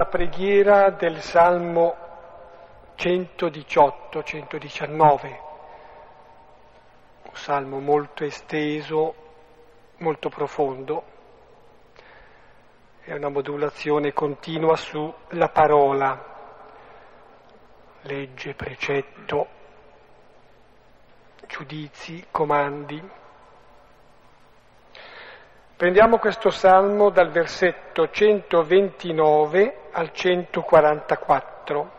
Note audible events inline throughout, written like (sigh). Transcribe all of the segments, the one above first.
La preghiera del Salmo 118-119, un salmo molto esteso, molto profondo, è una modulazione continua sulla parola, legge, precetto, giudizi, comandi. Prendiamo questo salmo dal versetto 129 al 144.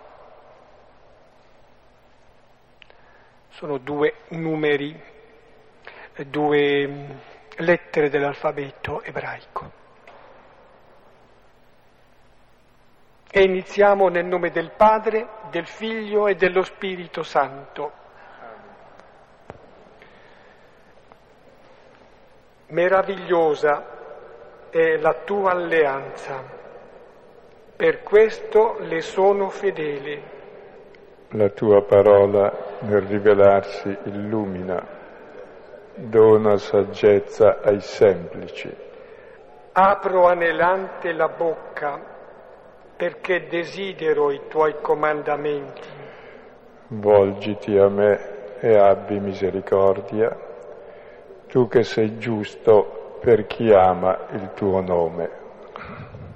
Sono due numeri, due lettere dell'alfabeto ebraico. E iniziamo nel nome del Padre, del Figlio e dello Spirito Santo. Meravigliosa è la tua alleanza, per questo le sono fedele. La tua parola nel rivelarsi illumina, dona saggezza ai semplici. Apro anelante la bocca perché desidero i tuoi comandamenti. Volgiti a me e abbi misericordia, tu che sei giusto per chi ama il tuo nome.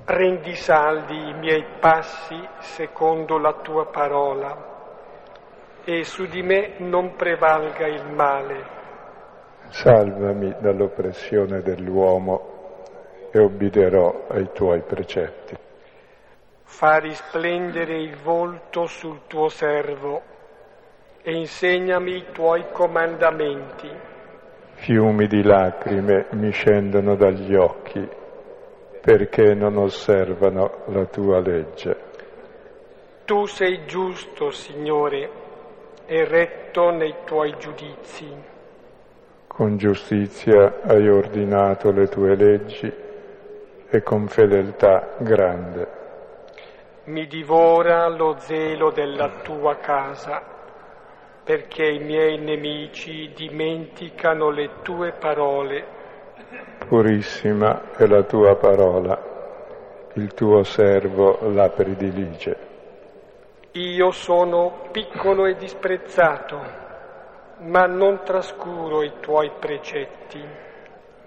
Rendi saldi i miei passi secondo la tua parola e su di me non prevalga il male. Salvami dall'oppressione dell'uomo e obbederò ai tuoi precetti. Fa risplendere il volto sul tuo servo e insegnami i tuoi comandamenti. Fiumi di lacrime mi scendono dagli occhi perché non osservano la tua legge. Tu sei giusto, Signore, e retto nei tuoi giudizi. Con giustizia hai ordinato le tue leggi e con fedeltà grande. Mi divora lo zelo della tua casa, perché i miei nemici dimenticano le tue parole. Purissima è la tua parola, il tuo servo la predilige. Io sono piccolo e disprezzato, ma non trascuro i tuoi precetti.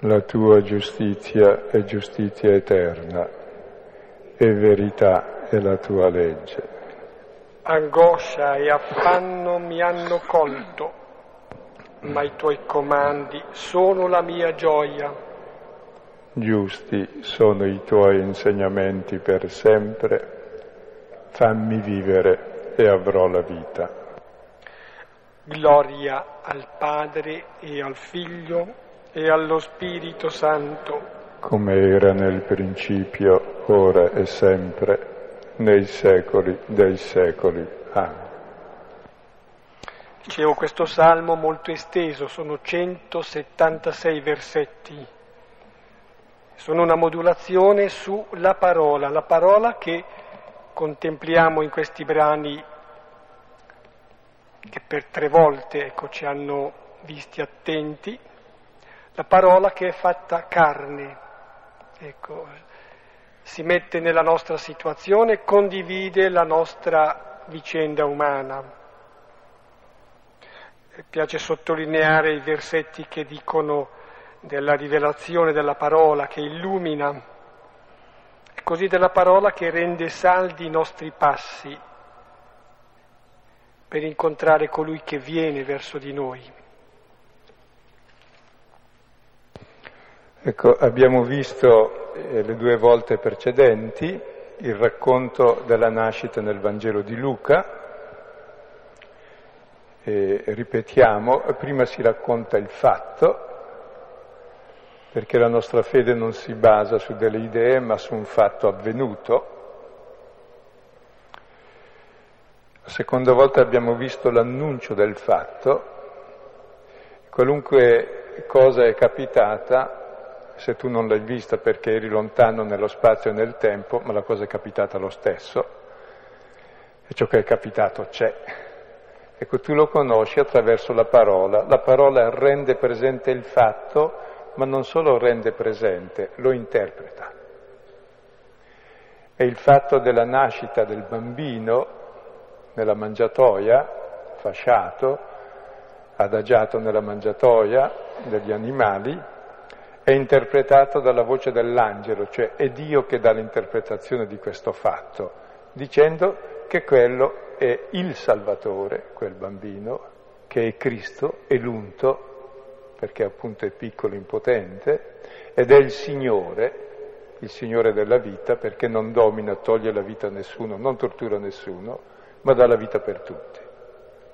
La tua giustizia è giustizia eterna e verità è la tua legge. Angoscia e affanno mi hanno colto, ma i tuoi comandi sono la mia gioia. Giusti sono i tuoi insegnamenti per sempre, fammi vivere e avrò la vita. Gloria al Padre e al Figlio e allo Spirito Santo, come era nel principio, ora e sempre, nei secoli dei secoli. Amen. Dicevo, questo salmo molto esteso, sono 176 versetti, sono una modulazione sulla parola, la parola che contempliamo in questi brani che per tre volte ecco, ci hanno visti attenti, la parola che è fatta carne, ecco, si mette nella nostra situazione, condivide la nostra vicenda umana. Piace sottolineare i versetti che dicono della rivelazione della parola che illumina, e così della parola che rende saldi i nostri passi per incontrare colui che viene verso di noi. Ecco, abbiamo visto eh, le due volte precedenti il racconto della nascita nel Vangelo di Luca. E ripetiamo, prima si racconta il fatto, perché la nostra fede non si basa su delle idee ma su un fatto avvenuto. La seconda volta abbiamo visto l'annuncio del fatto, qualunque cosa è capitata, se tu non l'hai vista perché eri lontano nello spazio e nel tempo, ma la cosa è capitata lo stesso, e ciò che è capitato c'è. Ecco, tu lo conosci attraverso la parola, la parola rende presente il fatto, ma non solo rende presente, lo interpreta. è il fatto della nascita del bambino nella mangiatoia, fasciato, adagiato nella mangiatoia degli animali, è interpretato dalla voce dell'angelo, cioè è Dio che dà l'interpretazione di questo fatto, dicendo che quello è il Salvatore, quel bambino, che è Cristo, è l'unto, perché appunto è piccolo e impotente, ed è il Signore, il Signore della vita, perché non domina, toglie la vita a nessuno, non tortura nessuno, ma dà la vita per tutti,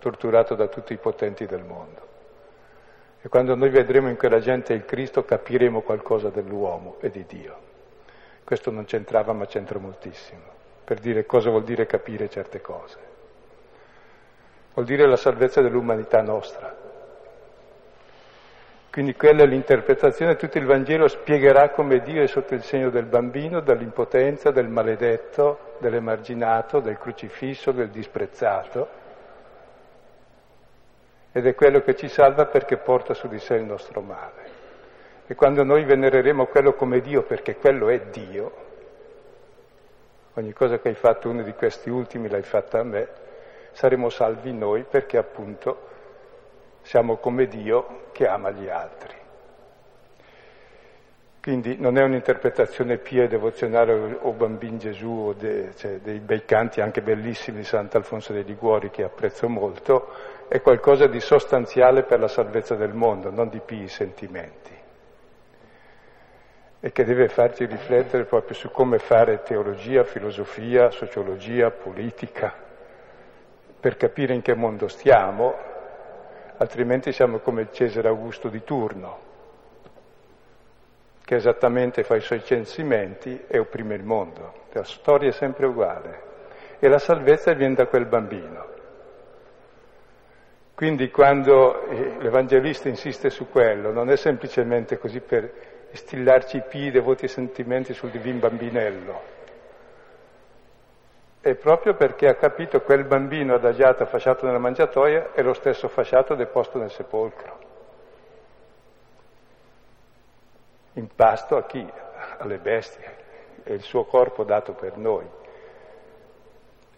torturato da tutti i potenti del mondo. E quando noi vedremo in quella gente il Cristo capiremo qualcosa dell'uomo e di Dio. Questo non c'entrava, ma c'entra moltissimo, per dire cosa vuol dire capire certe cose. Vuol dire la salvezza dell'umanità nostra, quindi quella è l'interpretazione, tutto il Vangelo spiegherà come Dio è sotto il segno del bambino, dell'impotenza, del maledetto, dell'emarginato, del crocifisso, del disprezzato. Ed è quello che ci salva perché porta su di sé il nostro male. E quando noi venereremo quello come Dio, perché quello è Dio, ogni cosa che hai fatto uno di questi ultimi l'hai fatta a me, saremo salvi noi perché appunto siamo come Dio che ama gli altri. Quindi non è un'interpretazione pia e devozionale o bambin Gesù o de, cioè, dei bei canti anche bellissimi di Sant'Alfonso dei Liguori che apprezzo molto, è qualcosa di sostanziale per la salvezza del mondo, non di pii sentimenti. E che deve farci riflettere proprio su come fare teologia, filosofia, sociologia, politica, per capire in che mondo stiamo altrimenti siamo come Cesare Augusto di turno, che esattamente fa i suoi censimenti e opprime il mondo. La storia è sempre uguale e la salvezza viene da quel bambino. Quindi quando l'Evangelista insiste su quello, non è semplicemente così per stillarci i pii devoti sentimenti sul divin bambinello, è proprio perché ha capito quel bambino adagiato, fasciato nella mangiatoia, è lo stesso fasciato deposto nel sepolcro. In pasto a chi? Alle bestie. È il suo corpo dato per noi.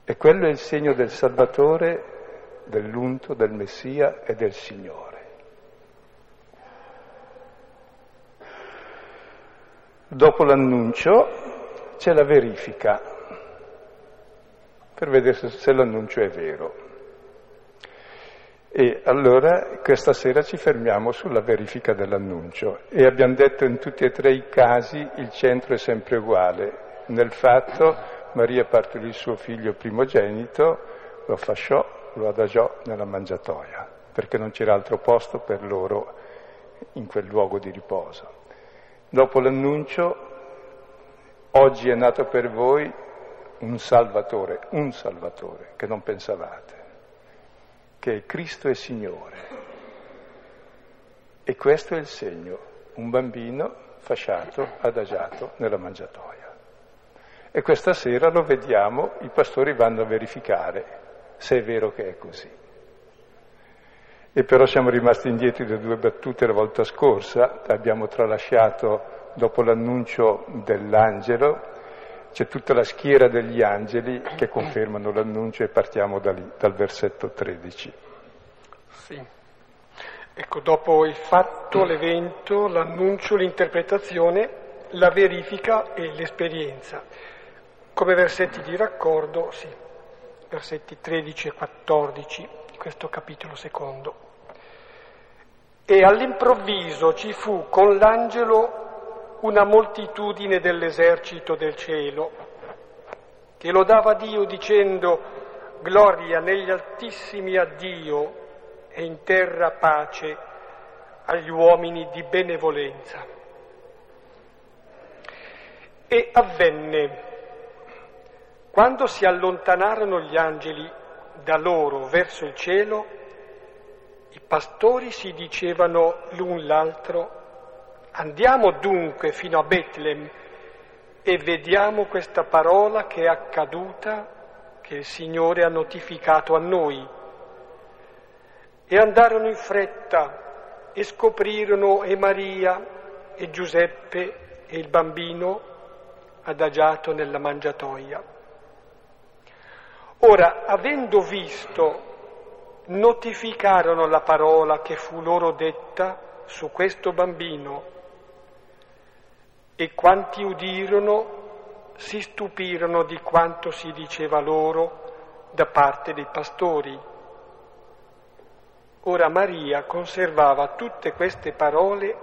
E quello è il segno del Salvatore, dell'unto, del Messia e del Signore. Dopo l'annuncio c'è la verifica per vedere se l'annuncio è vero. E allora questa sera ci fermiamo sulla verifica dell'annuncio e abbiamo detto in tutti e tre i casi il centro è sempre uguale. Nel fatto Maria partorì il suo figlio primogenito, lo fasciò, lo adagiò nella mangiatoia, perché non c'era altro posto per loro in quel luogo di riposo. Dopo l'annuncio, oggi è nato per voi un Salvatore, un Salvatore che non pensavate, che è Cristo e Signore. E questo è il segno, un bambino fasciato, adagiato nella mangiatoia. E questa sera lo vediamo, i pastori vanno a verificare se è vero che è così. E però siamo rimasti indietro da due battute la volta scorsa, abbiamo tralasciato dopo l'annuncio dell'angelo c'è tutta la schiera degli angeli che confermano l'annuncio e partiamo da lì, dal versetto 13. Sì. Ecco, dopo il fatto, l'evento, l'annuncio, l'interpretazione, la verifica e l'esperienza. Come versetti di raccordo, sì, versetti 13 e 14 di questo capitolo secondo. E all'improvviso ci fu con l'angelo una moltitudine dell'esercito del cielo, che lodava Dio dicendo gloria negli altissimi a Dio e in terra pace agli uomini di benevolenza. E avvenne, quando si allontanarono gli angeli da loro verso il cielo, i pastori si dicevano l'un l'altro, Andiamo dunque fino a Betlem e vediamo questa parola che è accaduta, che il Signore ha notificato a noi. E andarono in fretta e scoprirono e Maria e Giuseppe e il bambino adagiato nella mangiatoia. Ora, avendo visto, notificarono la parola che fu loro detta su questo bambino e quanti udirono si stupirono di quanto si diceva loro da parte dei pastori. Ora Maria conservava tutte queste parole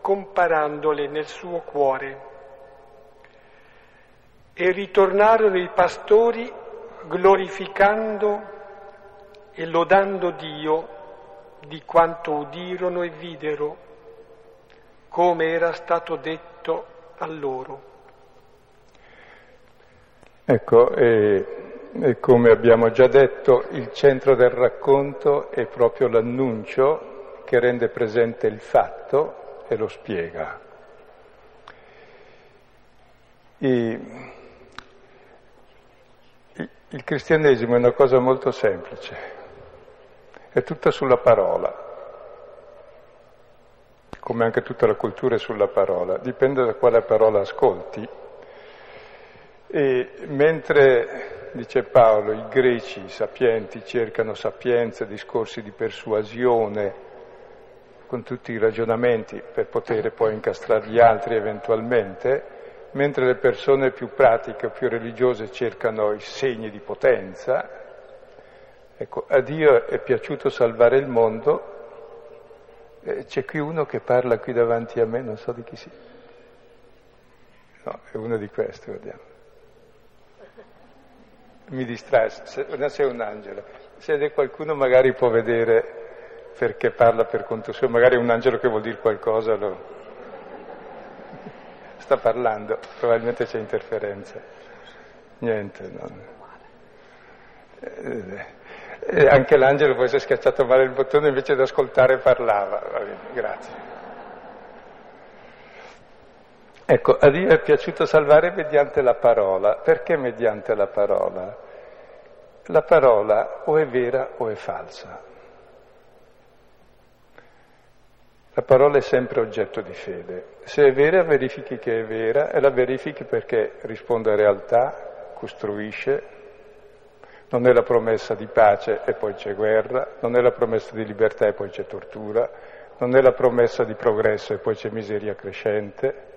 comparandole nel suo cuore. E ritornarono i pastori glorificando e lodando Dio di quanto udirono e videro, come era stato detto a loro. Ecco, e, e, come abbiamo già detto, il centro del racconto è proprio l'annuncio che rende presente il fatto e lo spiega. E, il cristianesimo è una cosa molto semplice, è tutta sulla parola, come anche tutta la cultura è sulla parola, dipende da quale parola ascolti. E mentre, dice Paolo, i greci sapienti cercano sapienza, discorsi di persuasione, con tutti i ragionamenti per poter poi incastrare gli altri eventualmente, mentre le persone più pratiche o più religiose cercano i segni di potenza, ecco, a Dio è piaciuto salvare il mondo, eh, c'è qui uno che parla qui davanti a me, non so di chi sia. No, è uno di questi, vediamo mi distrae, se, non sei un angelo, se è qualcuno magari può vedere perché parla per conto suo, magari è un angelo che vuol dire qualcosa, lo... (laughs) sta parlando, probabilmente c'è interferenza. Niente, no. Eh, eh, anche l'angelo può essere schiacciato male il bottone invece di ascoltare parlava. Va bene, grazie. Ecco, a Dio è piaciuto salvare mediante la parola. Perché mediante la parola? La parola o è vera o è falsa. La parola è sempre oggetto di fede. Se è vera, verifichi che è vera e la verifichi perché risponde a realtà, costruisce. Non è la promessa di pace e poi c'è guerra, non è la promessa di libertà e poi c'è tortura, non è la promessa di progresso e poi c'è miseria crescente.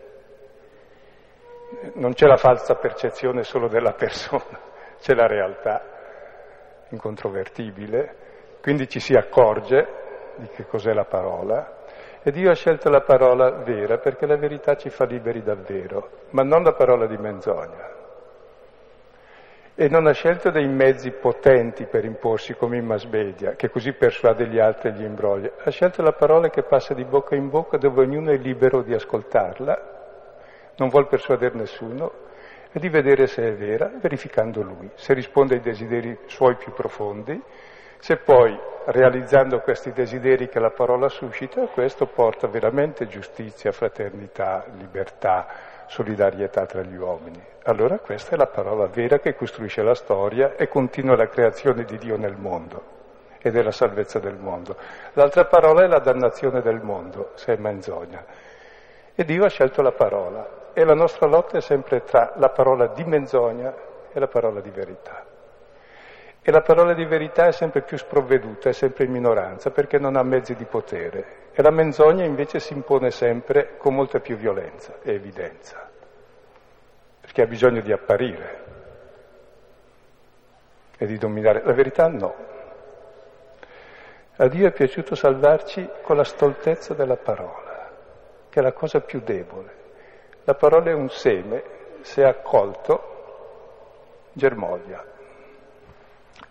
Non c'è la falsa percezione solo della persona, (laughs) c'è la realtà incontrovertibile, quindi ci si accorge di che cos'è la parola. E Dio ha scelto la parola vera perché la verità ci fa liberi davvero, ma non la parola di menzogna. E non ha scelto dei mezzi potenti per imporsi come in mass media, che così persuade gli altri e gli imbroglia. Ha scelto la parola che passa di bocca in bocca dove ognuno è libero di ascoltarla non vuol persuadere nessuno e di vedere se è vera, verificando lui, se risponde ai desideri suoi più profondi, se poi, realizzando questi desideri che la parola suscita, questo porta veramente giustizia, fraternità, libertà, solidarietà tra gli uomini. Allora questa è la parola vera che costruisce la storia e continua la creazione di Dio nel mondo e della salvezza del mondo. L'altra parola è la dannazione del mondo, se è menzogna. E Dio ha scelto la parola. E la nostra lotta è sempre tra la parola di menzogna e la parola di verità. E la parola di verità è sempre più sprovveduta, è sempre in minoranza, perché non ha mezzi di potere. E la menzogna invece si impone sempre con molta più violenza e evidenza, perché ha bisogno di apparire e di dominare. La verità no. A Dio è piaciuto salvarci con la stoltezza della parola, che è la cosa più debole. La parola è un seme, se accolto, germoglia.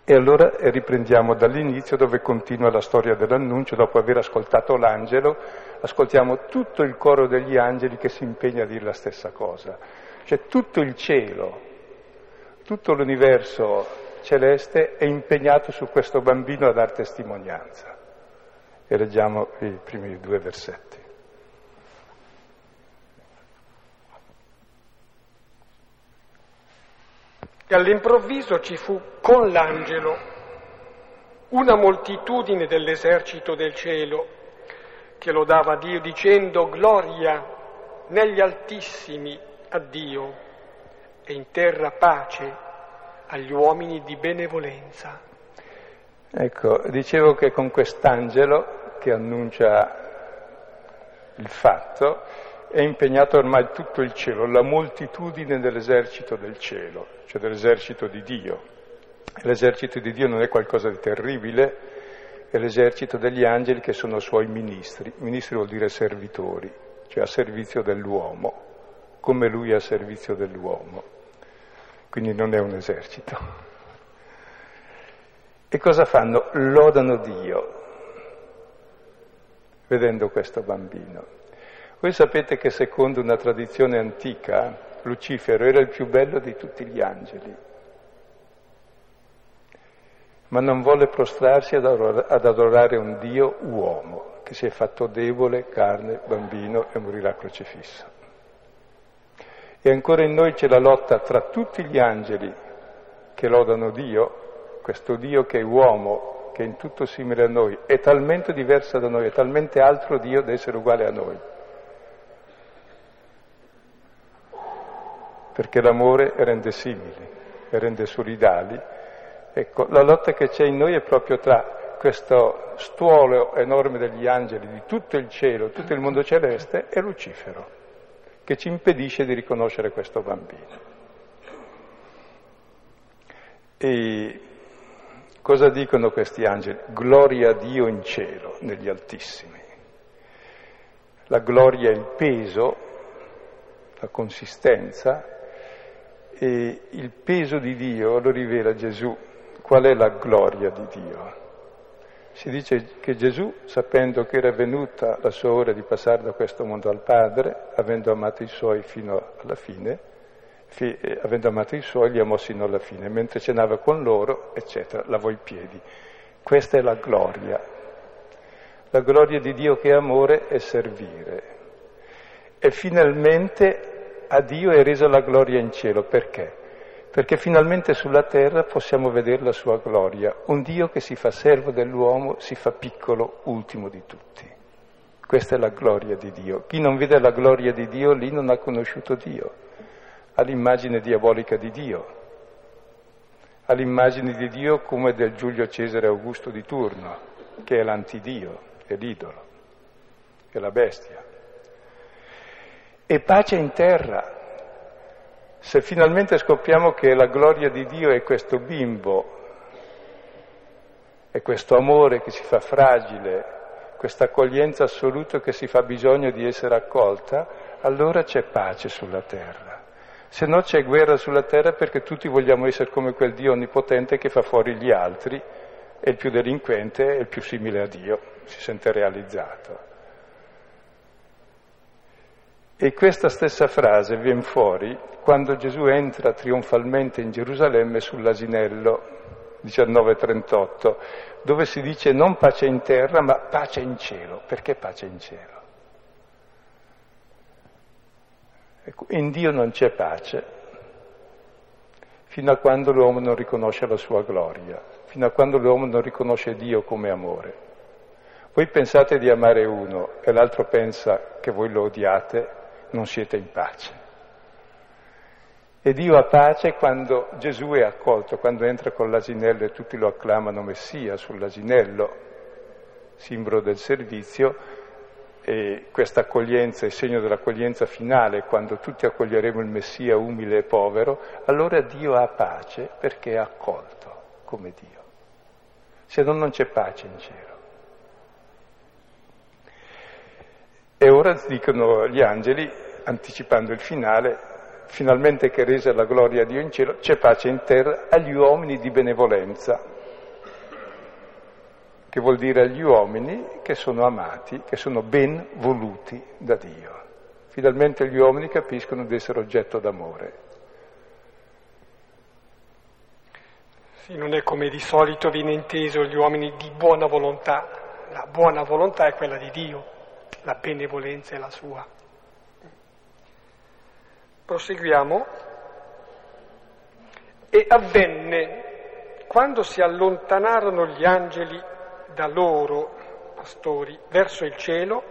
E allora riprendiamo dall'inizio dove continua la storia dell'annuncio, dopo aver ascoltato l'angelo, ascoltiamo tutto il coro degli angeli che si impegna a dire la stessa cosa. Cioè tutto il cielo, tutto l'universo celeste è impegnato su questo bambino a dar testimonianza. E leggiamo i primi due versetti. E all'improvviso ci fu con l'angelo una moltitudine dell'esercito del cielo che lodava Dio dicendo gloria negli altissimi a Dio e in terra pace agli uomini di benevolenza. Ecco, dicevo che con quest'angelo che annuncia il fatto è impegnato ormai tutto il cielo, la moltitudine dell'esercito del cielo, cioè dell'esercito di Dio. L'esercito di Dio non è qualcosa di terribile, è l'esercito degli angeli che sono suoi ministri. Ministri vuol dire servitori, cioè a servizio dell'uomo, come lui è a servizio dell'uomo. Quindi non è un esercito. E cosa fanno? Lodano Dio, vedendo questo bambino. Voi sapete che secondo una tradizione antica Lucifero era il più bello di tutti gli angeli, ma non volle prostrarsi ad adorare un Dio uomo che si è fatto debole, carne, bambino e morirà crocifisso. E ancora in noi c'è la lotta tra tutti gli angeli che lodano Dio, questo Dio che è uomo, che è in tutto simile a noi, è talmente diverso da noi, è talmente altro Dio da essere uguale a noi. Perché l'amore rende simili, rende solidali. Ecco, la lotta che c'è in noi è proprio tra questo stuolo enorme degli angeli, di tutto il cielo, tutto il mondo celeste, e Lucifero, che ci impedisce di riconoscere questo bambino. E cosa dicono questi angeli? Gloria a Dio in cielo, negli altissimi. La gloria è il peso, la consistenza, e il peso di Dio lo rivela Gesù. Qual è la gloria di Dio? Si dice che Gesù, sapendo che era venuta la sua ora di passare da questo mondo al Padre, avendo amato i suoi fino alla fine, fi, eh, avendo amato i suoi, li amò sino alla fine, mentre cenava con loro, eccetera, lavò i piedi. Questa è la gloria. La gloria di Dio che è amore è servire. E finalmente a Dio è resa la gloria in cielo. Perché? Perché finalmente sulla terra possiamo vedere la sua gloria. Un Dio che si fa servo dell'uomo, si fa piccolo, ultimo di tutti. Questa è la gloria di Dio. Chi non vede la gloria di Dio lì non ha conosciuto Dio, ha l'immagine diabolica di Dio, ha l'immagine di Dio come del Giulio Cesare Augusto di turno, che è l'antidio, è l'idolo, è la bestia e pace in terra. Se finalmente scopriamo che la gloria di Dio è questo bimbo, è questo amore che si fa fragile, questa accoglienza assoluta che si fa bisogno di essere accolta, allora c'è pace sulla terra. Se no c'è guerra sulla terra perché tutti vogliamo essere come quel Dio onnipotente che fa fuori gli altri e il più delinquente è il più simile a Dio, si sente realizzato. E questa stessa frase viene fuori quando Gesù entra trionfalmente in Gerusalemme sull'asinello, 1938, dove si dice non pace in terra ma pace in cielo. Perché pace in cielo? Ecco, in Dio non c'è pace fino a quando l'uomo non riconosce la sua gloria, fino a quando l'uomo non riconosce Dio come amore. Voi pensate di amare uno e l'altro pensa che voi lo odiate, non siete in pace. E Dio ha pace quando Gesù è accolto, quando entra con l'asinello e tutti lo acclamano Messia sull'asinello, simbolo del servizio, e questa accoglienza è segno dell'accoglienza finale, quando tutti accoglieremo il Messia umile e povero, allora Dio ha pace perché è accolto come Dio. Se no non c'è pace in cielo. E ora dicono gli angeli, anticipando il finale, finalmente che resa la gloria a Dio in cielo, c'è pace in terra agli uomini di benevolenza, che vuol dire agli uomini che sono amati, che sono ben voluti da Dio. Finalmente gli uomini capiscono di essere oggetto d'amore. Non è come di solito viene inteso gli uomini di buona volontà, la buona volontà è quella di Dio la benevolenza è la sua. Proseguiamo. E avvenne, quando si allontanarono gli angeli da loro, pastori, verso il cielo,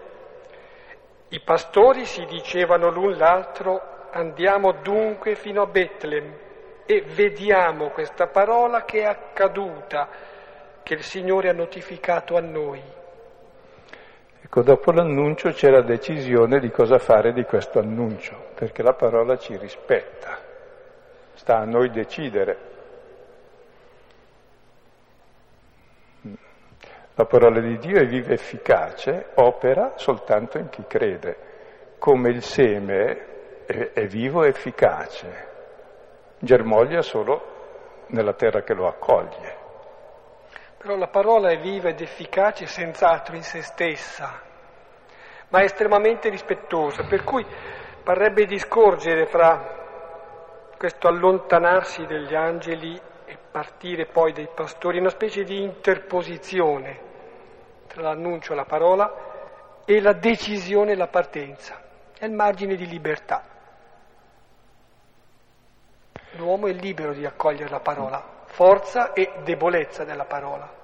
i pastori si dicevano l'un l'altro, Andiamo dunque fino a Betlem e vediamo questa parola che è accaduta, che il Signore ha notificato a noi. Ecco, dopo l'annuncio c'è la decisione di cosa fare di questo annuncio, perché la parola ci rispetta, sta a noi decidere. La parola di Dio è viva e efficace, opera soltanto in chi crede, come il seme è, vivo e efficace, germoglia solo nella terra che lo accoglie. Però la parola è viva ed efficace senz'altro in se stessa, ma è estremamente rispettosa, per cui parrebbe discorgere fra questo allontanarsi degli angeli e partire poi dei pastori, una specie di interposizione tra l'annuncio, la parola e la decisione, la partenza. È il margine di libertà. L'uomo è libero di accogliere la parola, forza e debolezza della parola.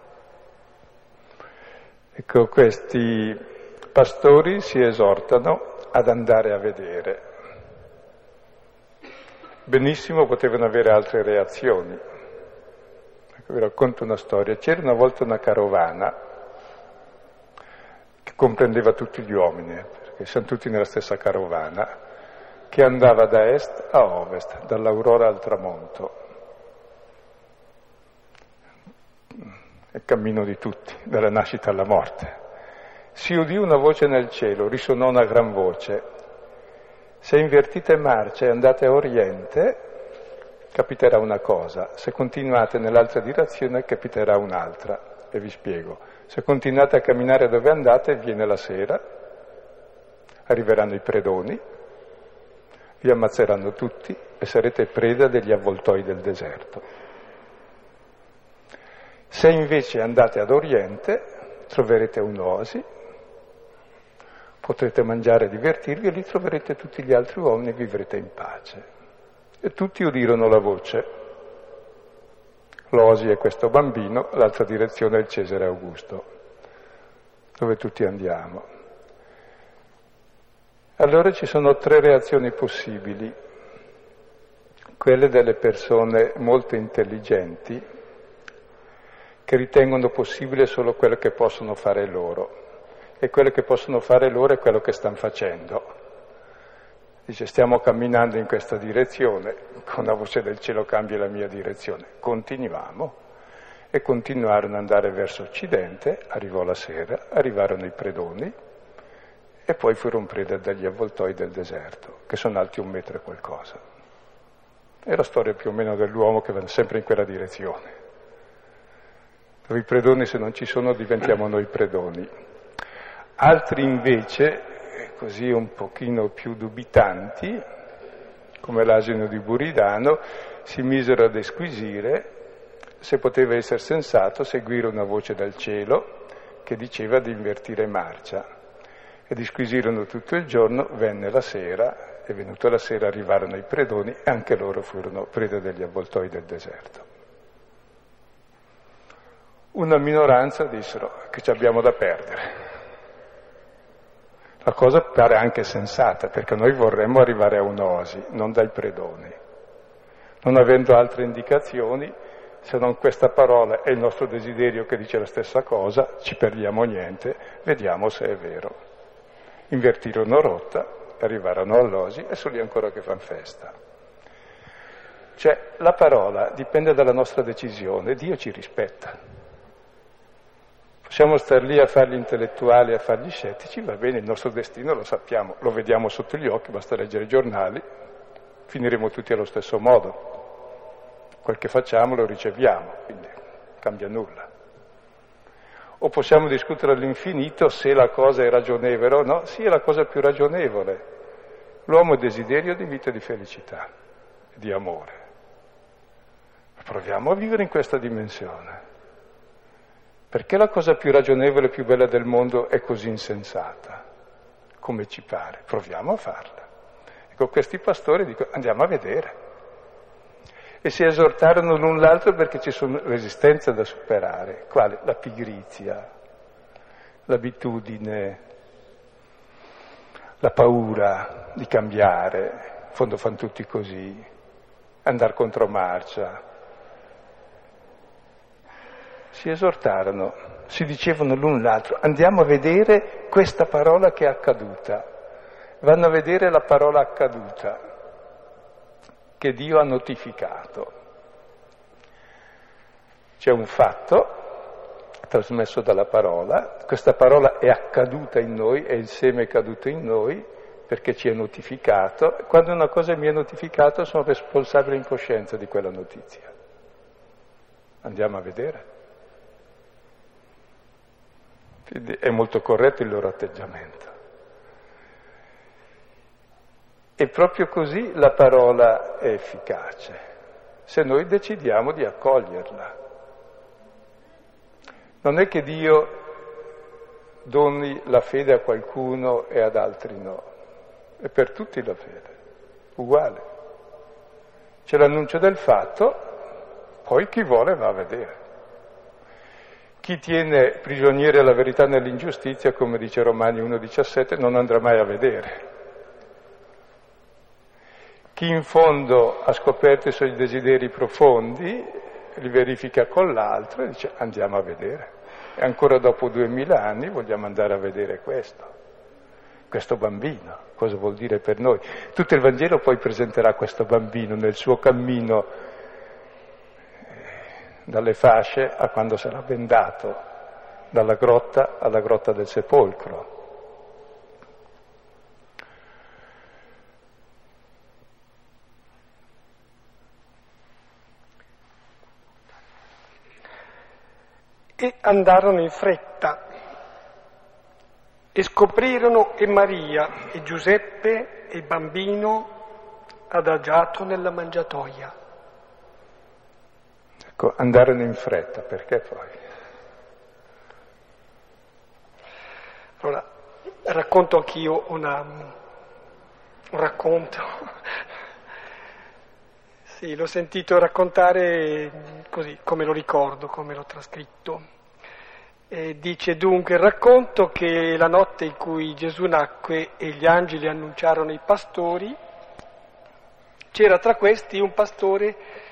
Ecco, questi pastori si esortano ad andare a vedere. Benissimo potevano avere altre reazioni. Ecco, vi racconto una storia. C'era una volta una carovana che comprendeva tutti gli uomini, perché siamo tutti nella stessa carovana, che andava da est a ovest, dall'aurora al tramonto. Il cammino di tutti, dalla nascita alla morte. Si udì una voce nel cielo, risonò una gran voce. Se invertite marcia e andate a oriente, capiterà una cosa, se continuate nell'altra direzione capiterà un'altra. E vi spiego. Se continuate a camminare dove andate, viene la sera, arriveranno i predoni, vi ammazzeranno tutti e sarete preda degli avvoltoi del deserto. Se invece andate ad oriente, troverete un'oasi, potrete mangiare e divertirvi e lì troverete tutti gli altri uomini e vivrete in pace. E tutti udirono la voce. L'osi è questo bambino, l'altra direzione è il Cesare Augusto, dove tutti andiamo. Allora ci sono tre reazioni possibili, quelle delle persone molto intelligenti che ritengono possibile solo quello che possono fare loro e quello che possono fare loro è quello che stanno facendo. Dice stiamo camminando in questa direzione, con la voce del cielo cambia la mia direzione, continuiamo e continuarono ad andare verso occidente, arrivò la sera, arrivarono i predoni e poi furono preda dagli avvoltoi del deserto, che sono alti un metro e qualcosa. È la storia più o meno dell'uomo che va sempre in quella direzione. Dove i predoni se non ci sono diventiamo noi predoni. Altri invece così un pochino più dubitanti, come l'asino di Buridano, si misero ad esquisire se poteva essere sensato seguire una voce dal cielo che diceva di invertire marcia. E disquisirono tutto il giorno, venne la sera, e venuta la sera arrivarono i predoni e anche loro furono preda degli avvoltoi del deserto. Una minoranza dissero che ci abbiamo da perdere. La cosa pare anche sensata, perché noi vorremmo arrivare a un'osi, non dai predoni. Non avendo altre indicazioni, se non questa parola e il nostro desiderio che dice la stessa cosa, ci perdiamo niente, vediamo se è vero. Invertirono rotta, arrivarono all'osi e sono lì ancora che fanno festa. Cioè, la parola dipende dalla nostra decisione, Dio ci rispetta. Possiamo star lì a fare gli intellettuali, a fare gli scettici, va bene, il nostro destino lo sappiamo, lo vediamo sotto gli occhi, basta leggere i giornali, finiremo tutti allo stesso modo. Quel che facciamo lo riceviamo, quindi cambia nulla. O possiamo discutere all'infinito se la cosa è ragionevole o no? Sì, è la cosa più ragionevole. L'uomo ha desiderio di vita e di felicità, di amore. Proviamo a vivere in questa dimensione. Perché la cosa più ragionevole e più bella del mondo è così insensata? Come ci pare? Proviamo a farla. Ecco, questi pastori dicono andiamo a vedere. E si esortarono l'un l'altro perché ci sono resistenze da superare. Quale? La pigrizia, l'abitudine, la paura di cambiare. fondo fanno tutti così, andare contro marcia. Si esortarono, si dicevano l'un l'altro, andiamo a vedere questa parola che è accaduta. Vanno a vedere la parola accaduta che Dio ha notificato. C'è un fatto trasmesso dalla parola, questa parola è accaduta in noi, è il seme caduto in noi, perché ci è notificato. Quando una cosa mi è notificata sono responsabile in coscienza di quella notizia. Andiamo a vedere. Quindi è molto corretto il loro atteggiamento. E proprio così la parola è efficace, se noi decidiamo di accoglierla. Non è che Dio doni la fede a qualcuno e ad altri no, è per tutti la fede, uguale. C'è l'annuncio del fatto, poi chi vuole va a vedere. Chi tiene prigioniere la verità nell'ingiustizia, come dice Romani 1,17, non andrà mai a vedere. Chi in fondo ha scoperto i suoi desideri profondi, li verifica con l'altro e dice andiamo a vedere. E ancora dopo duemila anni vogliamo andare a vedere questo, questo bambino, cosa vuol dire per noi. Tutto il Vangelo poi presenterà questo bambino nel suo cammino dalle fasce a quando sarà bendato, dalla grotta alla grotta del sepolcro. e andarono in fretta e scoprirono che Maria e Giuseppe e il bambino adagiato nella mangiatoia. Ecco, andarono in fretta, perché poi? Allora, racconto anch'io una, un racconto. Sì, l'ho sentito raccontare così, come lo ricordo, come l'ho trascritto. E dice dunque il racconto che la notte in cui Gesù nacque e gli angeli annunciarono i pastori, c'era tra questi un pastore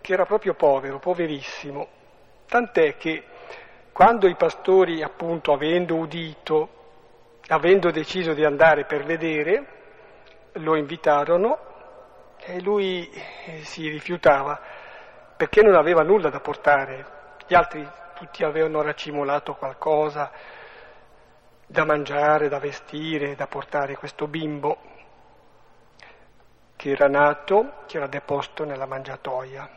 che era proprio povero, poverissimo, tant'è che quando i pastori, appunto, avendo udito, avendo deciso di andare per vedere, lo invitarono e lui eh, si rifiutava perché non aveva nulla da portare. Gli altri tutti avevano racimolato qualcosa da mangiare, da vestire, da portare questo bimbo che era nato, che era deposto nella mangiatoia.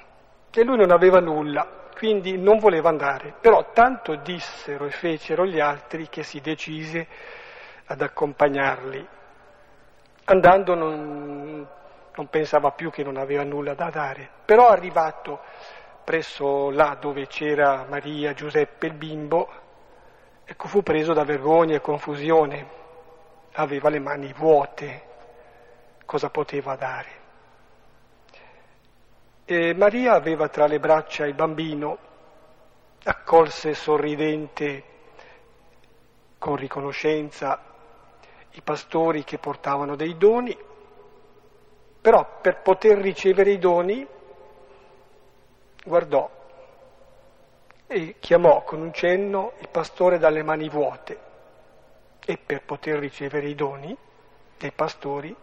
E lui non aveva nulla, quindi non voleva andare. Però tanto dissero e fecero gli altri che si decise ad accompagnarli. Andando non, non pensava più che non aveva nulla da dare. Però arrivato presso là dove c'era Maria, Giuseppe, il bimbo, ecco fu preso da vergogna e confusione, aveva le mani vuote, cosa poteva dare? E Maria aveva tra le braccia il bambino, accolse sorridente, con riconoscenza, i pastori che portavano dei doni, però per poter ricevere i doni guardò e chiamò con un cenno il pastore dalle mani vuote. E per poter ricevere i doni dei pastori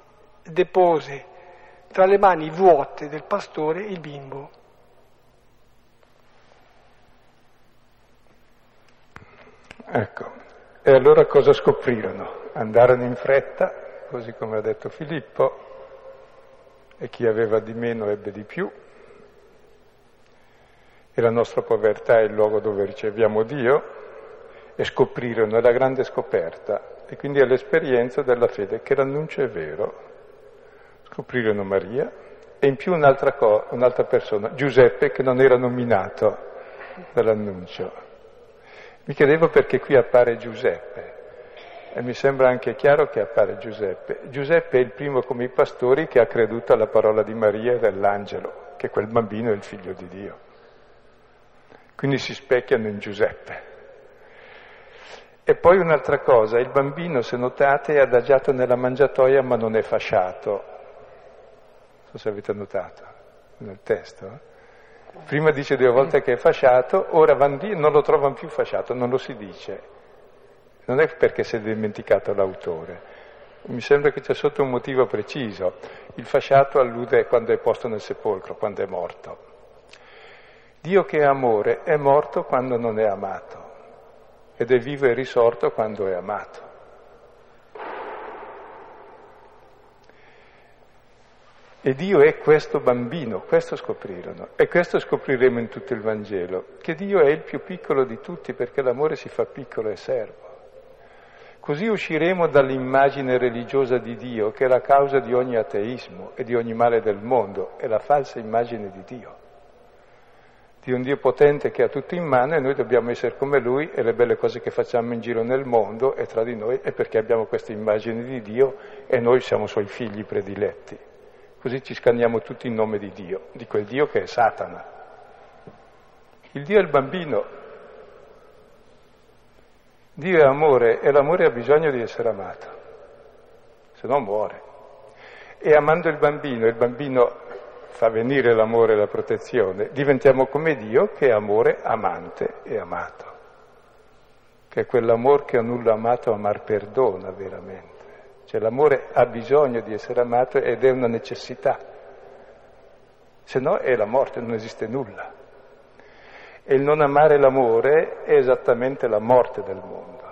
depose tra le mani vuote del pastore il bimbo. Ecco, e allora cosa scoprirono? Andarono in fretta, così come ha detto Filippo, e chi aveva di meno ebbe di più, e la nostra povertà è il luogo dove riceviamo Dio, e scoprirono, è la grande scoperta, e quindi è l'esperienza della fede, che l'annuncio è vero. Scoprirono Maria e in più un'altra, co- un'altra persona, Giuseppe, che non era nominato dall'annuncio. Mi chiedevo perché qui appare Giuseppe. E mi sembra anche chiaro che appare Giuseppe. Giuseppe è il primo come i pastori che ha creduto alla parola di Maria e dell'angelo, che quel bambino è il figlio di Dio. Quindi si specchiano in Giuseppe. E poi un'altra cosa, il bambino, se notate, è adagiato nella mangiatoia ma non è fasciato. So se avete notato nel testo. Eh? Prima dice due volte che è fasciato, ora van lì non lo trovano più fasciato, non lo si dice. Non è perché si è dimenticato l'autore. Mi sembra che c'è sotto un motivo preciso. Il fasciato allude quando è posto nel sepolcro, quando è morto. Dio che è amore è morto quando non è amato ed è vivo e risorto quando è amato. E Dio è questo bambino, questo scoprirono. E questo scopriremo in tutto il Vangelo, che Dio è il più piccolo di tutti perché l'amore si fa piccolo e servo. Così usciremo dall'immagine religiosa di Dio, che è la causa di ogni ateismo e di ogni male del mondo, è la falsa immagine di Dio. Di un Dio potente che ha tutto in mano e noi dobbiamo essere come Lui e le belle cose che facciamo in giro nel mondo e tra di noi è perché abbiamo questa immagine di Dio e noi siamo Suoi figli prediletti. Così ci scanniamo tutti in nome di Dio, di quel Dio che è Satana. Il Dio è il bambino. Dio è amore e l'amore ha bisogno di essere amato, se no muore. E amando il bambino, il bambino fa venire l'amore e la protezione, diventiamo come Dio che è amore amante e amato, che è quell'amore che a nulla amato amar perdona veramente. Cioè l'amore ha bisogno di essere amato ed è una necessità, se no è la morte, non esiste nulla. E il non amare l'amore è esattamente la morte del mondo.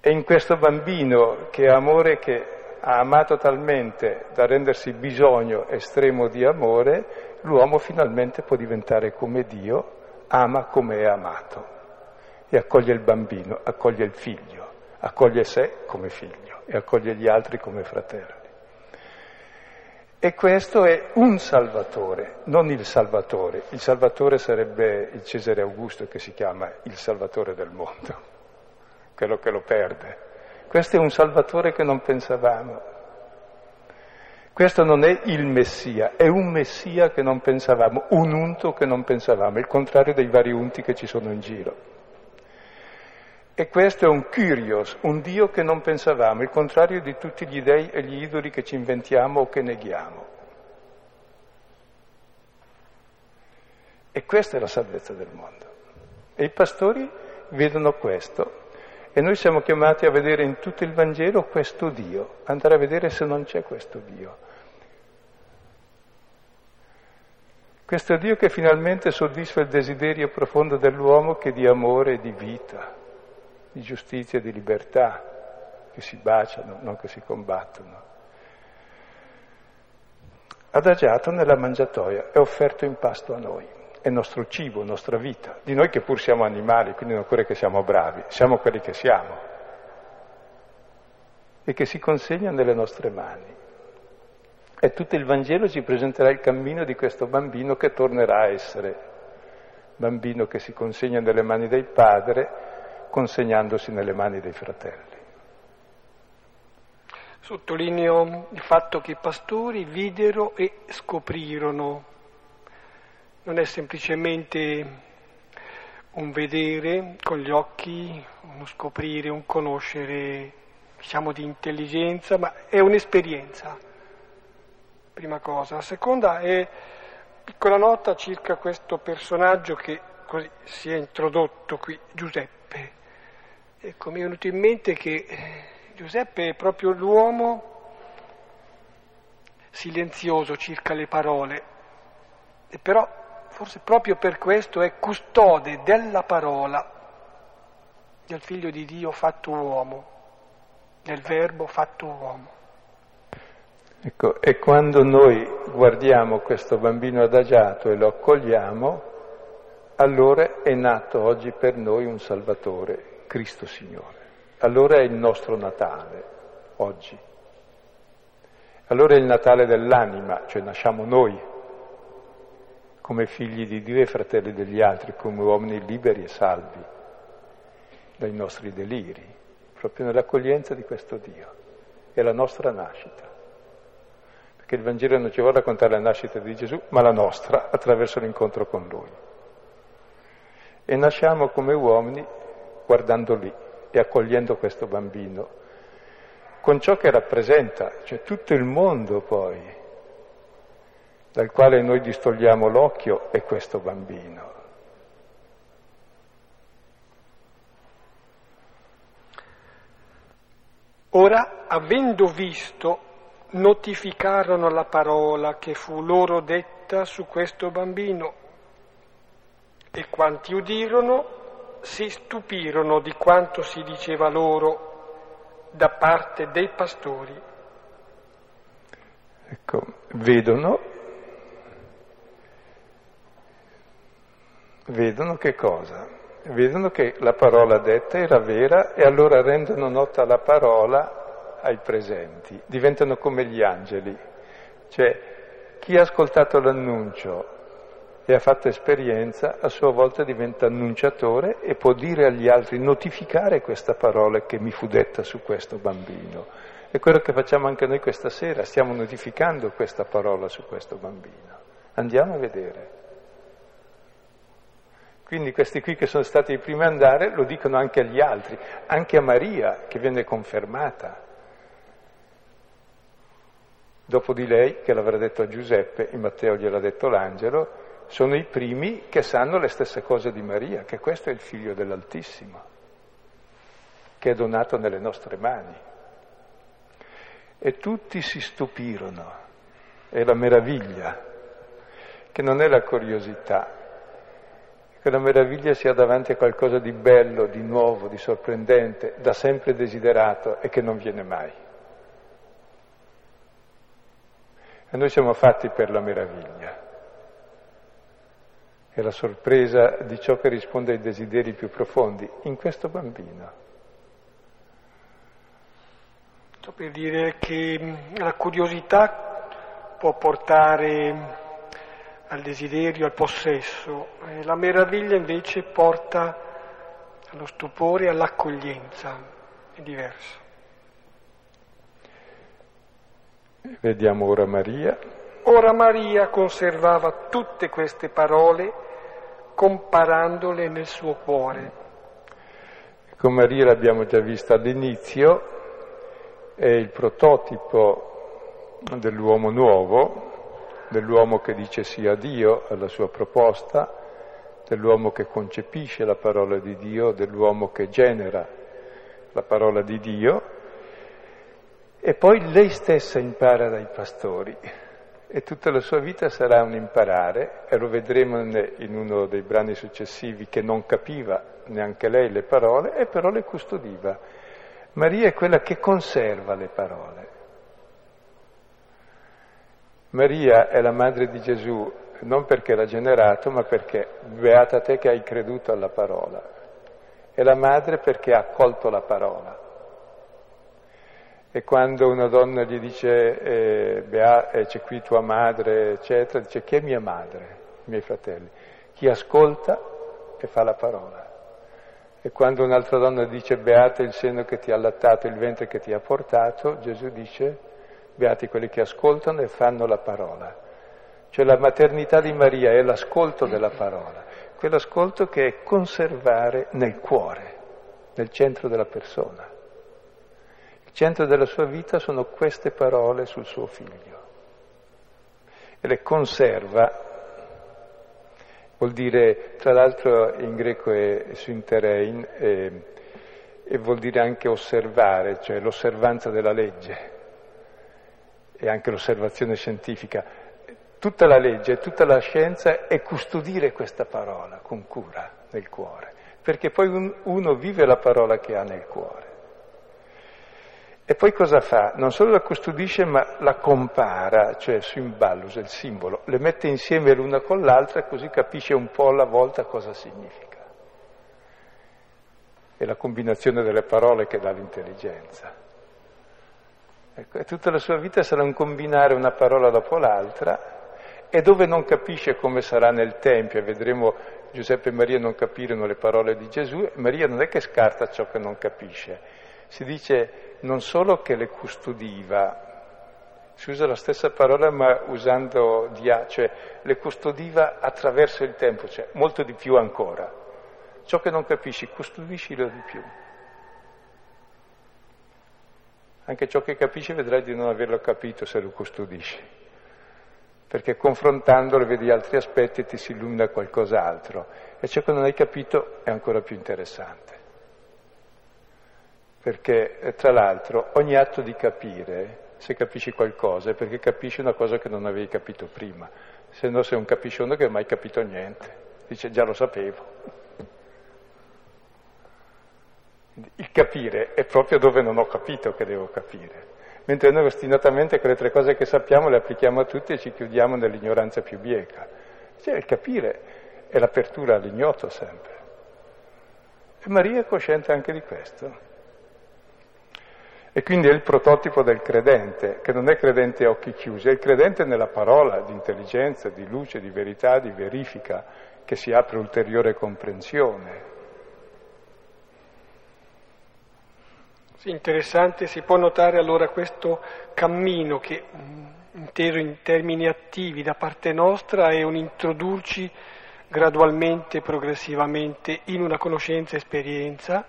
E in questo bambino che è amore che ha amato talmente da rendersi bisogno estremo di amore, l'uomo finalmente può diventare come Dio, ama come è amato e accoglie il bambino, accoglie il figlio, accoglie sé come figlio e accoglie gli altri come fratelli. E questo è un Salvatore, non il Salvatore. Il Salvatore sarebbe il Cesare Augusto che si chiama il Salvatore del mondo, quello che lo perde. Questo è un Salvatore che non pensavamo. Questo non è il Messia, è un Messia che non pensavamo, un unto che non pensavamo, il contrario dei vari unti che ci sono in giro. E questo è un Kyrios, un Dio che non pensavamo, il contrario di tutti gli dei e gli idoli che ci inventiamo o che neghiamo. E questa è la salvezza del mondo. E i pastori vedono questo. E noi siamo chiamati a vedere in tutto il Vangelo questo Dio, andare a vedere se non c'è questo Dio. Questo Dio che finalmente soddisfa il desiderio profondo dell'uomo che di amore e di vita di giustizia e di libertà, che si baciano, non che si combattono. Adagiato nella mangiatoia è offerto in pasto a noi, è nostro cibo, nostra vita, di noi che pur siamo animali, quindi non occorre che siamo bravi, siamo quelli che siamo e che si consegna nelle nostre mani. E tutto il Vangelo ci presenterà il cammino di questo bambino che tornerà a essere bambino che si consegna nelle mani del Padre consegnandosi nelle mani dei fratelli. Sottolineo il fatto che i pastori videro e scoprirono. Non è semplicemente un vedere con gli occhi, uno scoprire, un conoscere, diciamo di intelligenza, ma è un'esperienza, prima cosa. La seconda è piccola nota circa questo personaggio che così si è introdotto qui, Giuseppe. Ecco, mi è venuto in mente che Giuseppe è proprio l'uomo silenzioso circa le parole, e però forse proprio per questo è custode della parola del figlio di Dio fatto uomo, del verbo fatto uomo. Ecco, e quando noi guardiamo questo bambino adagiato e lo accogliamo, allora è nato oggi per noi un Salvatore, Cristo Signore. Allora è il nostro Natale, oggi. Allora è il Natale dell'anima, cioè nasciamo noi come figli di Dio e fratelli degli altri, come uomini liberi e salvi dai nostri deliri, proprio nell'accoglienza di questo Dio. È la nostra nascita. Perché il Vangelo non ci vuole raccontare la nascita di Gesù, ma la nostra attraverso l'incontro con Lui. E nasciamo come uomini guardando lì e accogliendo questo bambino, con ciò che rappresenta, cioè tutto il mondo poi, dal quale noi distogliamo l'occhio è questo bambino. Ora, avendo visto, notificarono la parola che fu loro detta su questo bambino e quanti udirono si stupirono di quanto si diceva loro da parte dei pastori. Ecco, vedono, vedono che cosa? vedono che la parola detta era vera e allora rendono nota la parola ai presenti, diventano come gli angeli. Cioè, chi ha ascoltato l'annuncio e ha fatto esperienza, a sua volta diventa annunciatore e può dire agli altri, notificare questa parola che mi fu detta su questo bambino. È quello che facciamo anche noi questa sera, stiamo notificando questa parola su questo bambino. Andiamo a vedere. Quindi questi qui che sono stati i primi a andare lo dicono anche agli altri, anche a Maria che viene confermata. Dopo di lei, che l'avrà detto a Giuseppe, in Matteo gliel'ha detto l'angelo, sono i primi che sanno le stesse cose di Maria, che questo è il figlio dell'Altissimo, che è donato nelle nostre mani. E tutti si stupirono, è la meraviglia, che non è la curiosità, che la meraviglia sia davanti a qualcosa di bello, di nuovo, di sorprendente, da sempre desiderato e che non viene mai. E noi siamo fatti per la meraviglia. È la sorpresa di ciò che risponde ai desideri più profondi in questo bambino. Sto per dire che la curiosità può portare al desiderio, al possesso. La meraviglia invece porta allo stupore, all'accoglienza. È diverso. Vediamo ora Maria. Ora Maria conservava tutte queste parole comparandole nel suo cuore. Con Maria l'abbiamo già vista all'inizio, è il prototipo dell'uomo nuovo, dell'uomo che dice sì a Dio, alla sua proposta, dell'uomo che concepisce la parola di Dio, dell'uomo che genera la parola di Dio, e poi lei stessa impara dai pastori e tutta la sua vita sarà un imparare, e lo vedremo in uno dei brani successivi che non capiva neanche lei le parole, e però le custodiva. Maria è quella che conserva le parole. Maria è la madre di Gesù non perché l'ha generato, ma perché beata te che hai creduto alla parola. È la madre perché ha accolto la parola. E quando una donna gli dice eh, Bea, eh, c'è qui tua madre, eccetera, dice chi è mia madre, i miei fratelli? Chi ascolta e fa la parola. E quando un'altra donna dice beata il seno che ti ha allattato, il ventre che ti ha portato, Gesù dice beati quelli che ascoltano e fanno la parola. Cioè la maternità di Maria è l'ascolto della parola, quell'ascolto che è conservare nel cuore, nel centro della persona. Il centro della sua vita sono queste parole sul suo figlio. E le conserva, vuol dire, tra l'altro in greco è synterein, e, e vuol dire anche osservare, cioè l'osservanza della legge e anche l'osservazione scientifica, tutta la legge, tutta la scienza è custodire questa parola con cura nel cuore, perché poi un, uno vive la parola che ha nel cuore. E poi cosa fa? Non solo la custodisce, ma la compara, cioè symballus, il simbolo, le mette insieme l'una con l'altra così capisce un po' alla volta cosa significa. È la combinazione delle parole che dà l'intelligenza. Ecco, e tutta la sua vita sarà un combinare una parola dopo l'altra e dove non capisce come sarà nel Tempio, e vedremo Giuseppe e Maria non capirono le parole di Gesù, Maria non è che scarta ciò che non capisce, si dice non solo che le custodiva, si usa la stessa parola ma usando dia, cioè le custodiva attraverso il tempo, cioè molto di più ancora. Ciò che non capisci, custodiscilo di più. Anche ciò che capisci vedrai di non averlo capito se lo custodisci. perché confrontandole vedi altri aspetti e ti si illumina qualcos'altro e ciò che non hai capito è ancora più interessante. Perché eh, tra l'altro ogni atto di capire, se capisci qualcosa, è perché capisci una cosa che non avevi capito prima, se no sei un capiscione che non hai mai capito niente, dice già lo sapevo. Il capire è proprio dove non ho capito che devo capire mentre noi ostinatamente quelle tre cose che sappiamo le applichiamo a tutti e ci chiudiamo nell'ignoranza più bieca. Cioè, il capire è l'apertura all'ignoto sempre. E Maria è cosciente anche di questo. E quindi è il prototipo del credente, che non è credente a occhi chiusi, è il credente nella parola di intelligenza, di luce, di verità, di verifica, che si apre ulteriore comprensione, Sì, interessante, si può notare allora questo cammino che mm, intero in termini attivi da parte nostra è un introdurci gradualmente, progressivamente in una conoscenza esperienza,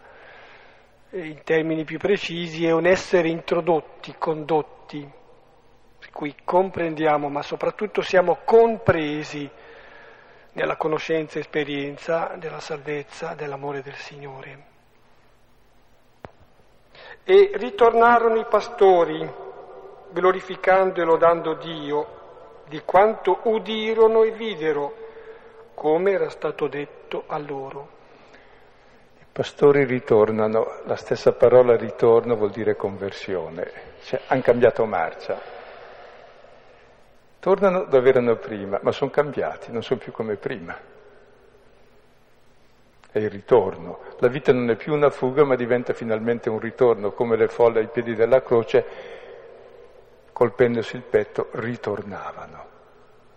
in termini più precisi è un essere introdotti, condotti, per cui comprendiamo, ma soprattutto siamo compresi nella conoscenza e esperienza della salvezza, dell'amore del Signore. E ritornarono i pastori, glorificando e lodando Dio, di quanto udirono e videro, come era stato detto a loro. Pastori ritornano, la stessa parola ritorno vuol dire conversione, cioè hanno cambiato marcia. Tornano dove erano prima, ma sono cambiati, non sono più come prima è il ritorno. La vita non è più una fuga, ma diventa finalmente un ritorno, come le folle ai piedi della croce, colpendosi il petto, ritornavano.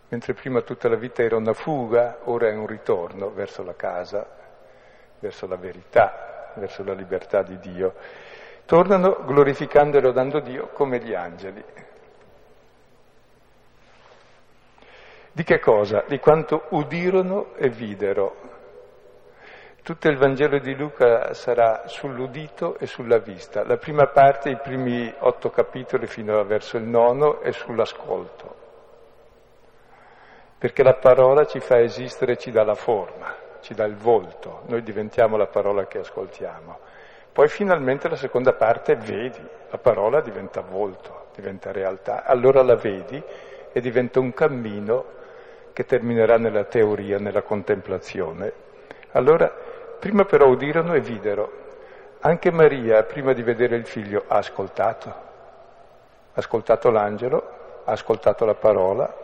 Mentre prima tutta la vita era una fuga, ora è un ritorno verso la casa, verso la verità, verso la libertà di Dio. Tornano glorificando e lodando Dio come gli angeli. Di che cosa? Di quanto udirono e videro tutto il Vangelo di Luca sarà sull'udito e sulla vista. La prima parte, i primi otto capitoli fino verso il nono, è sull'ascolto. Perché la parola ci fa esistere, ci dà la forma, ci dà il volto. Noi diventiamo la parola che ascoltiamo. Poi finalmente la seconda parte vedi, la parola diventa volto, diventa realtà. Allora la vedi e diventa un cammino che terminerà nella teoria, nella contemplazione. Allora Prima però udirono e videro. Anche Maria, prima di vedere il figlio, ha ascoltato. Ha ascoltato l'angelo, ha ascoltato la parola,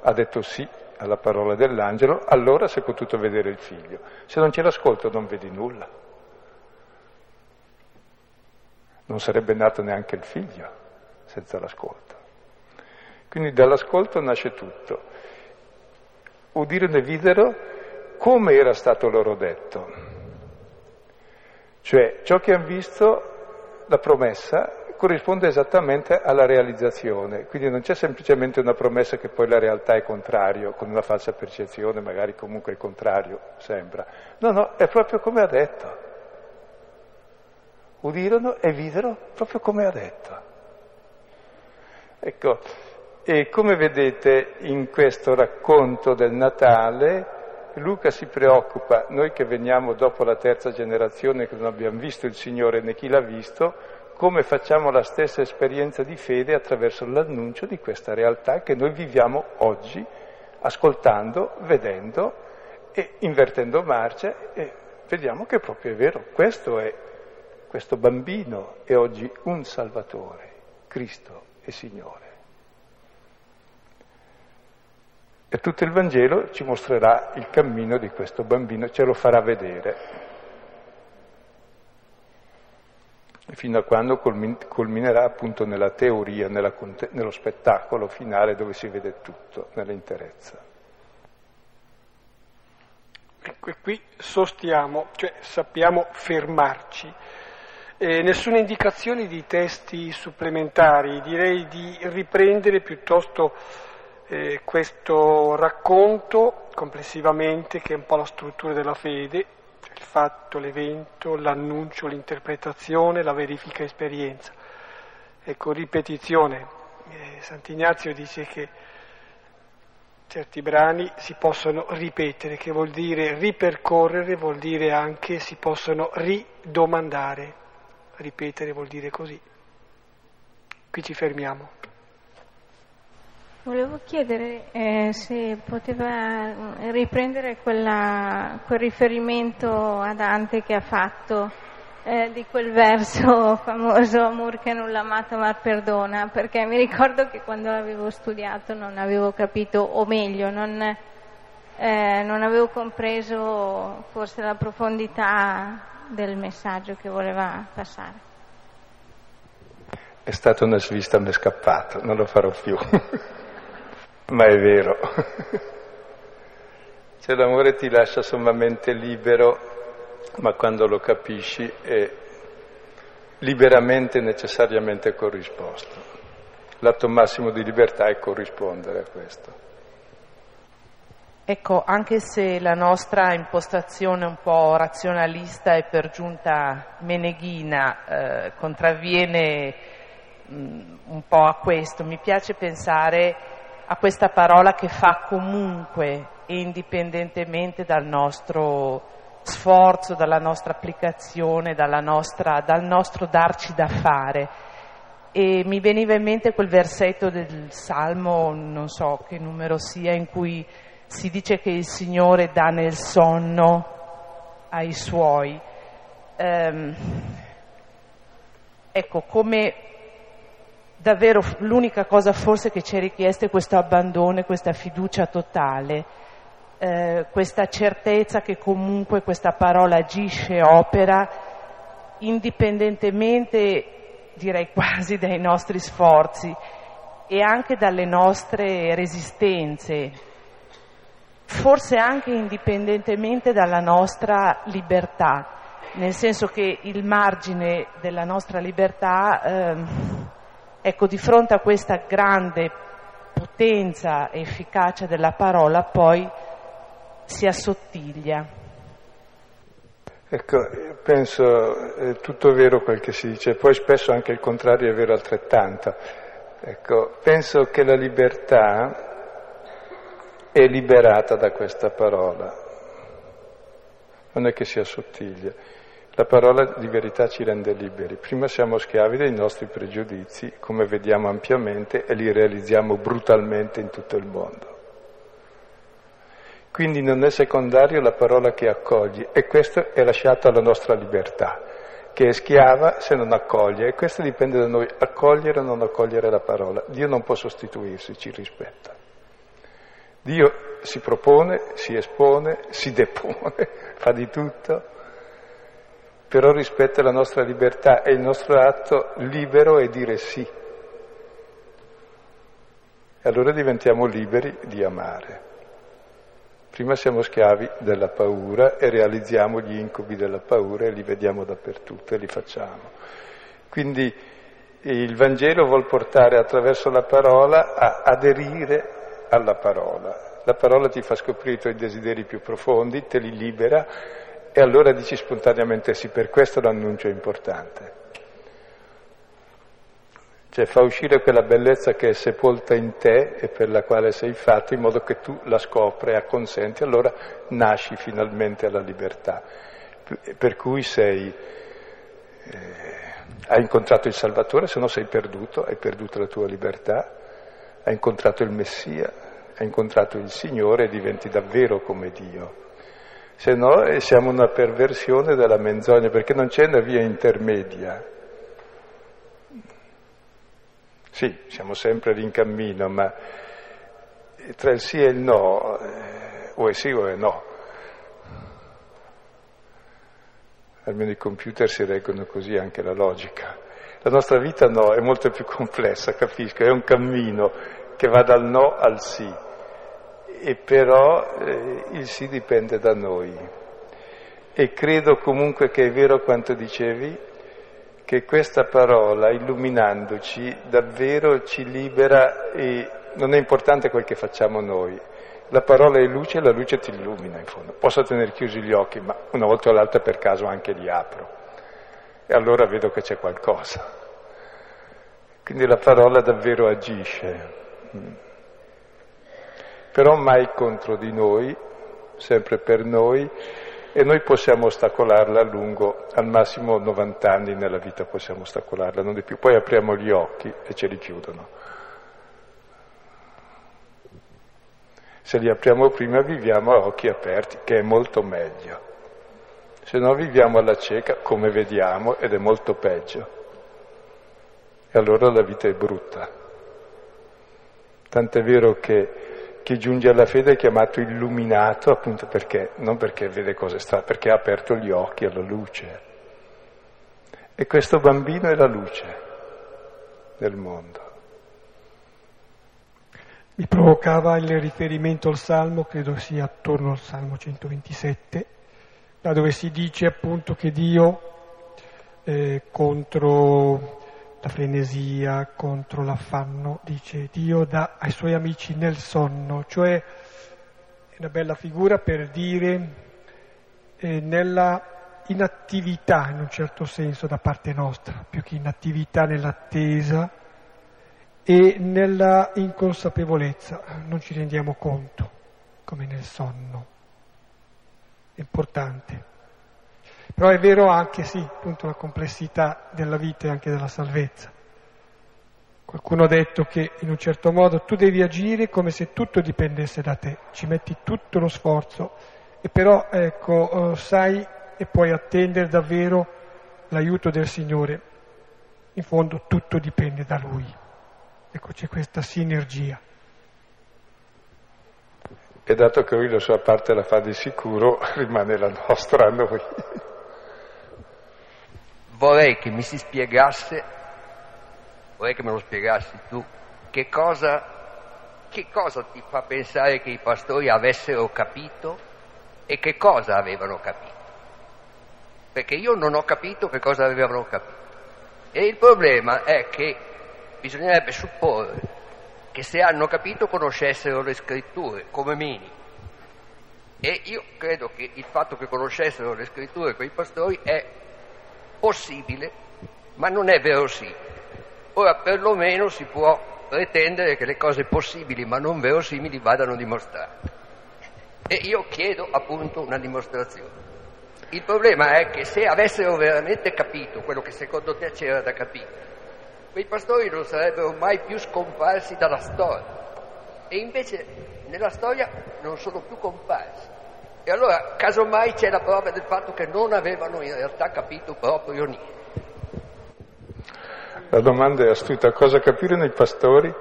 ha detto sì alla parola dell'angelo, allora si è potuto vedere il figlio. Se non c'è l'ascolto non vedi nulla. Non sarebbe nato neanche il figlio senza l'ascolto. Quindi dall'ascolto nasce tutto. Udirono e videro come era stato loro detto. Cioè ciò che hanno visto, la promessa, corrisponde esattamente alla realizzazione, quindi non c'è semplicemente una promessa che poi la realtà è contrario, con una falsa percezione, magari comunque è contrario, sembra. No, no, è proprio come ha detto. Udirono e videro proprio come ha detto. Ecco, e come vedete in questo racconto del Natale, Luca si preoccupa, noi che veniamo dopo la terza generazione che non abbiamo visto il Signore né chi l'ha visto, come facciamo la stessa esperienza di fede attraverso l'annuncio di questa realtà che noi viviamo oggi, ascoltando, vedendo e invertendo marcia e vediamo che proprio è vero, questo è, questo bambino è oggi un Salvatore, Cristo e Signore. E tutto il Vangelo ci mostrerà il cammino di questo bambino, ce lo farà vedere. Fino a quando culminerà appunto nella teoria, nella, nello spettacolo finale dove si vede tutto, nell'interezza. Ecco, e qui sostiamo, cioè sappiamo fermarci. Eh, nessuna indicazione di testi supplementari, direi di riprendere piuttosto eh, questo racconto complessivamente, che è un po' la struttura della fede, cioè il fatto, l'evento, l'annuncio, l'interpretazione, la verifica certi brani si possono ripetere, che vuol dire ripercorrere, vuol dire anche si possono ridomandare. Ripetere vuol dire così. Qui ci fermiamo. Volevo chiedere eh, se poteva riprendere quella, quel riferimento a Dante che ha fatto eh, di quel verso (laughs) famoso Amor che non l'amato ma perdona, perché mi ricordo che quando l'avevo studiato non avevo capito, o meglio, non, eh, non avevo compreso forse la profondità del messaggio che voleva passare. È stata una svista, mi è scappato, non lo farò più. (laughs) Ma è vero. (laughs) Cioè l'amore ti lascia sommamente libero ma quando lo capisci è liberamente necessariamente corrisposto. L'atto massimo di libertà è corrispondere a questo. Ecco, anche se la nostra impostazione un po' razionalista e per giunta meneghina eh, contravviene mh, un po' a questo, mi piace pensare a questa parola che fa comunque e indipendentemente dal nostro sforzo, dalla nostra applicazione, nostra, dal nostro darci da fare. E mi veniva in mente quel versetto del Salmo, non so che numero sia, in cui si dice che il Signore dà nel sonno ai suoi. Ehm, ecco, come davvero l'unica cosa forse che ci è richiesta è questo abbandono, questa fiducia totale. Eh, questa certezza che comunque questa parola agisce, opera, indipendentemente, direi (laughs) quasi, dai nostri sforzi e anche dalle nostre resistenze, forse anche indipendentemente dalla nostra libertà, nel senso che il margine della nostra libertà, eh, ecco, di fronte a questa grande potenza e efficacia della parola, poi si assottiglia. Ecco, penso è tutto vero quel che si dice, poi spesso anche il contrario è vero altrettanto. Ecco, penso che la libertà è liberata da questa parola, non è che si assottiglia. La parola di verità ci rende liberi. Prima siamo schiavi dei nostri pregiudizi, come vediamo ampiamente, e li realizziamo brutalmente in tutto il mondo. Quindi non è secondario la parola che accogli e questo è lasciato alla nostra libertà, che è schiava se non accoglie e questo dipende da noi, accogliere o non accogliere la parola. Dio non può sostituirsi, ci rispetta. Dio si propone, si espone, si depone, (laughs) fa di tutto, però rispetta la nostra libertà e il nostro atto libero è dire sì. E allora diventiamo liberi di amare. Prima siamo schiavi della paura e realizziamo gli incubi della paura e li vediamo dappertutto e li facciamo. Quindi il Vangelo vuol portare attraverso la parola a aderire alla parola. La parola ti fa scoprire i tuoi desideri più profondi, te li libera e allora dici spontaneamente sì, per questo l'annuncio è importante. Cioè fa uscire quella bellezza che è sepolta in te e per la quale sei fatto in modo che tu la scopri e acconsenti, allora nasci finalmente alla libertà. Per cui sei, eh, hai incontrato il Salvatore, se no sei perduto, hai perduto la tua libertà, hai incontrato il Messia, hai incontrato il Signore e diventi davvero come Dio. Se no eh, siamo una perversione della menzogna perché non c'è una via intermedia. Sì, siamo sempre in cammino, ma tra il sì e il no, eh, o è sì o è no. Almeno i computer si reggono così anche la logica. La nostra vita no, è molto più (laughs) complessa, capisco, è un cammino che va dal no al sì, e però eh, il sì dipende da noi. E credo comunque che è vero quanto dicevi, che questa parola, illuminandoci, davvero ci libera e non è importante quel che facciamo noi. La parola è luce e la luce ti illumina in fondo. Posso tenere chiusi gli occhi, ma una volta o l'altra per caso anche li apro. E allora vedo che c'è qualcosa. Quindi la parola davvero agisce. Però mai contro di noi, sempre per noi, e noi possiamo ostacolarla a lungo, al massimo 90 anni nella vita possiamo ostacolarla, non di più. Poi apriamo gli occhi e ce li chiudono. Se li apriamo prima viviamo a occhi aperti, che è molto meglio. Se no viviamo alla cieca, come vediamo, ed è molto peggio. E allora la vita è brutta. Tant'è vero che chi giunge alla fede è chiamato illuminato appunto perché, non perché vede cosa sta, perché ha aperto gli occhi alla luce. E questo bambino è la luce del mondo. Mi provocava il riferimento al Salmo, credo sia attorno al Salmo 127, là dove si dice appunto che Dio eh, contro la frenesia, contro l'affanno, dice Dio dà ai suoi amici nel sonno, cioè è una bella figura per dire eh, nella inattività in un certo senso da parte nostra, più che inattività nell'attesa e nella inconsapevolezza non ci rendiamo conto, come nel sonno. È importante. Però è vero anche, sì, appunto, la complessità della vita e anche della salvezza. Qualcuno ha detto che in un certo modo tu devi agire come se tutto dipendesse da te, ci metti tutto lo sforzo e però ecco, eh, sai e puoi attendere davvero l'aiuto del Signore. In fondo tutto dipende da Lui. Ecco, c'è questa sinergia. E dato che lui la sua parte la fa di sicuro, (laughs) rimane la nostra a noi. Vorrei che mi si spiegasse, vorrei che me lo spiegassi tu, che cosa, che cosa ti fa pensare che i pastori avessero capito e che cosa avevano capito. Perché io non ho capito che cosa avevano capito. E il problema è che bisognerebbe supporre che se hanno capito conoscessero le scritture, come minimo. E io credo che il fatto che conoscessero le scritture quei pastori è possibile, ma non è verosimile. Ora perlomeno si può pretendere che le cose possibili ma non verosimili vadano dimostrate. E io chiedo appunto una dimostrazione. Il problema è che se avessero veramente capito quello che secondo te c'era da capire, quei pastori non sarebbero mai più scomparsi dalla storia. E invece nella storia non sono più comparsi. E allora, casomai c'è la prova del fatto che non avevano in realtà capito proprio niente. La domanda è astuta, cosa capirono i pastori?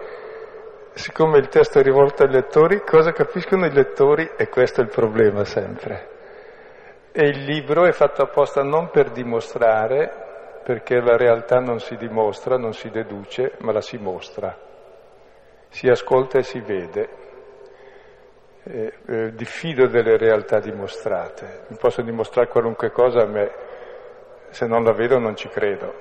Siccome il testo è rivolto ai lettori, cosa capiscono i lettori? E questo è il problema sempre. E il libro è fatto apposta non per dimostrare, perché la realtà non si dimostra, non si deduce, ma la si mostra. Si ascolta e si vede. Eh, eh, diffido delle realtà dimostrate. Mi posso dimostrare qualunque cosa a me, se non la vedo non ci credo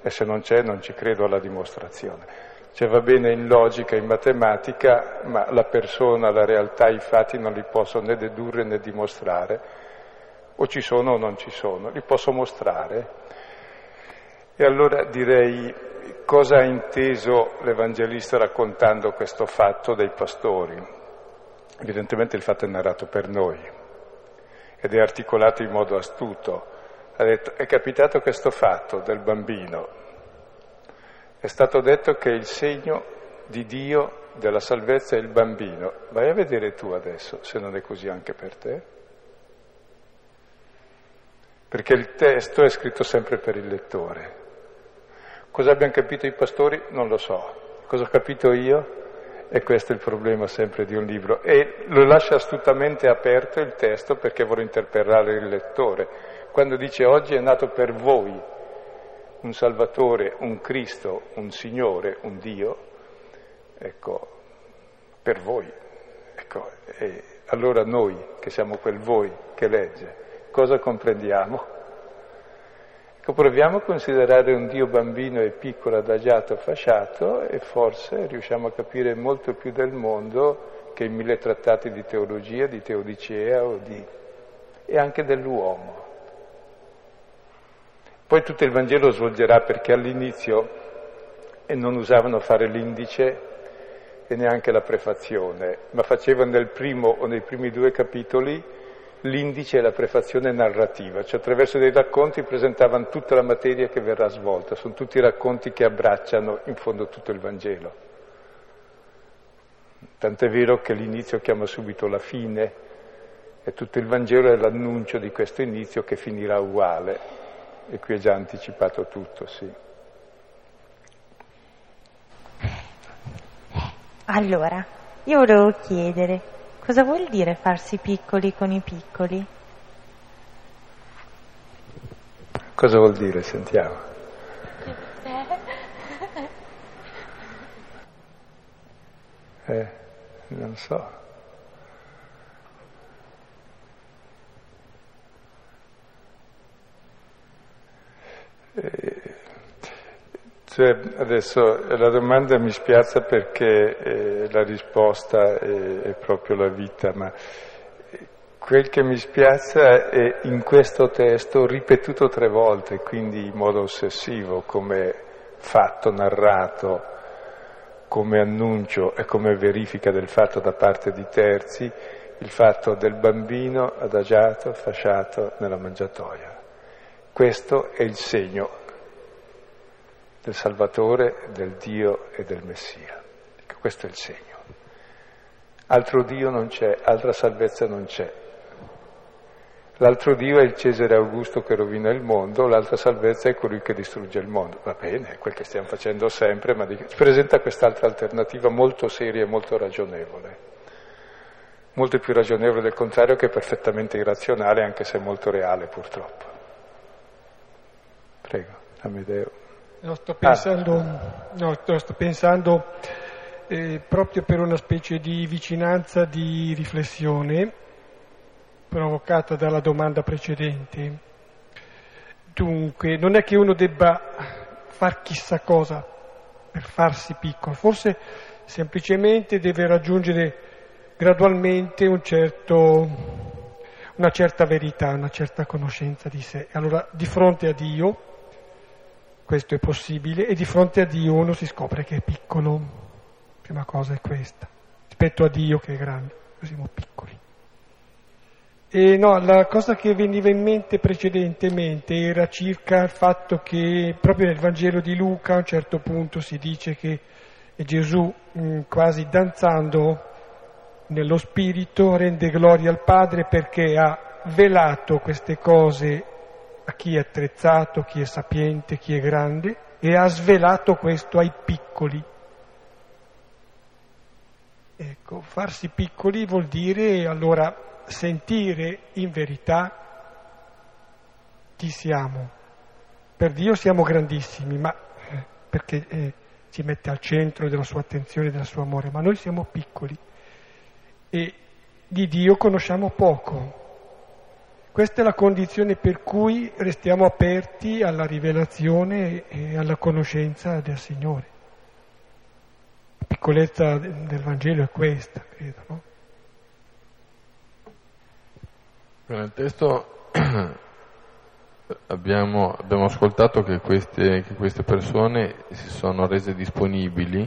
e se non c'è non ci credo alla dimostrazione. Cioè va bene in logica, in matematica, ma la persona, la realtà, i fatti non li posso né dedurre né dimostrare. O ci sono o non ci sono, li posso mostrare, e allora direi cosa ha inteso l'Evangelista raccontando questo fatto dei pastori? Evidentemente il fatto è narrato per noi ed è articolato in modo astuto. Ha detto, è capitato questo fatto del bambino. È stato detto che il segno di Dio della salvezza è il bambino. Vai a vedere tu adesso se non è così anche per te. Perché il testo è scritto sempre per il lettore. Cosa abbiano capito i pastori? Non lo so. Cosa ho capito io? E questo è il problema sempre di un libro. E lo lascia astutamente aperto il testo perché vuole interpellare il lettore. Quando dice oggi è nato per voi un Salvatore, un Cristo, un Signore, un Dio, ecco, per voi. Ecco, e allora noi, che siamo quel voi che legge, cosa comprendiamo? Ecco, proviamo a considerare un Dio bambino e piccolo, adagiato, fasciato e forse riusciamo a capire molto più del mondo che in mille trattati di teologia, di teodicea di... e anche dell'uomo. Poi tutto il Vangelo svolgerà perché all'inizio non usavano fare l'indice, e neanche la prefazione, ma faceva nel primo o nei primi due capitoli l'indice e la prefazione narrativa, cioè attraverso dei racconti presentavano tutta la materia che verrà svolta, sono tutti racconti che abbracciano in fondo tutto il Vangelo. Tant'è vero che l'inizio chiama subito la fine e tutto il Vangelo è l'annuncio di questo inizio che finirà uguale e qui è già anticipato tutto, sì. Allora, io volevo chiedere, cosa vuol dire farsi piccoli con i piccoli? Cosa vuol dire? Sentiamo. Eh, non so. Cioè, adesso la domanda mi spiazza perché eh, la risposta è, è, proprio la vita, ma quel che mi spiazza è in questo testo ripetuto tre volte, quindi in modo ossessivo, come fatto narrato, come annuncio e come verifica del fatto da parte di terzi, il fatto del bambino adagiato, fasciato nella mangiatoia. Questo è il segno del Salvatore, del Dio e del Messia. Ecco, questo è il segno. Altro Dio non c'è, altra salvezza non c'è. L'altro Dio è il Cesare Augusto che rovina il mondo, l'altra salvezza è colui che distrugge il mondo. Va bene, è quel che stiamo facendo sempre, ma ci presenta quest'altra alternativa molto seria e molto ragionevole. Molto più ragionevole del contrario che perfettamente irrazionale, anche se molto reale purtroppo. Prego, Amedeo. No, sto pensando, ah. no, sto pensando eh, proprio per una specie di vicinanza di riflessione provocata dalla domanda precedente. Dunque, non è che uno debba far chissà cosa per farsi piccolo, forse semplicemente deve raggiungere gradualmente un certo, una certa verità, una certa conoscenza di sé. Allora, di fronte a Dio, questo è possibile e di fronte a Dio uno si scopre che è piccolo. La prima cosa è questa, rispetto a Dio che è grande, noi siamo piccoli. E no, la cosa che veniva in mente precedentemente era circa il fatto che proprio nel Vangelo di Luca a un certo punto si dice che Gesù mh, quasi danzando nello spirito rende gloria al Padre perché ha velato queste cose a chi è attrezzato, chi è sapiente, chi è grande e ha svelato questo ai piccoli. Ecco, farsi piccoli vuol dire allora sentire in verità chi siamo. Per Dio siamo grandissimi, ma eh, perché eh, ci mette al centro della sua attenzione, del suo amore, ma noi siamo piccoli e di Dio conosciamo poco, questa è la condizione per cui restiamo aperti alla rivelazione e alla conoscenza del Signore. La piccolezza del Vangelo è questa, credo. No? Nel testo (clears throat) abbiamo, abbiamo ascoltato che queste, che queste persone si sono rese disponibili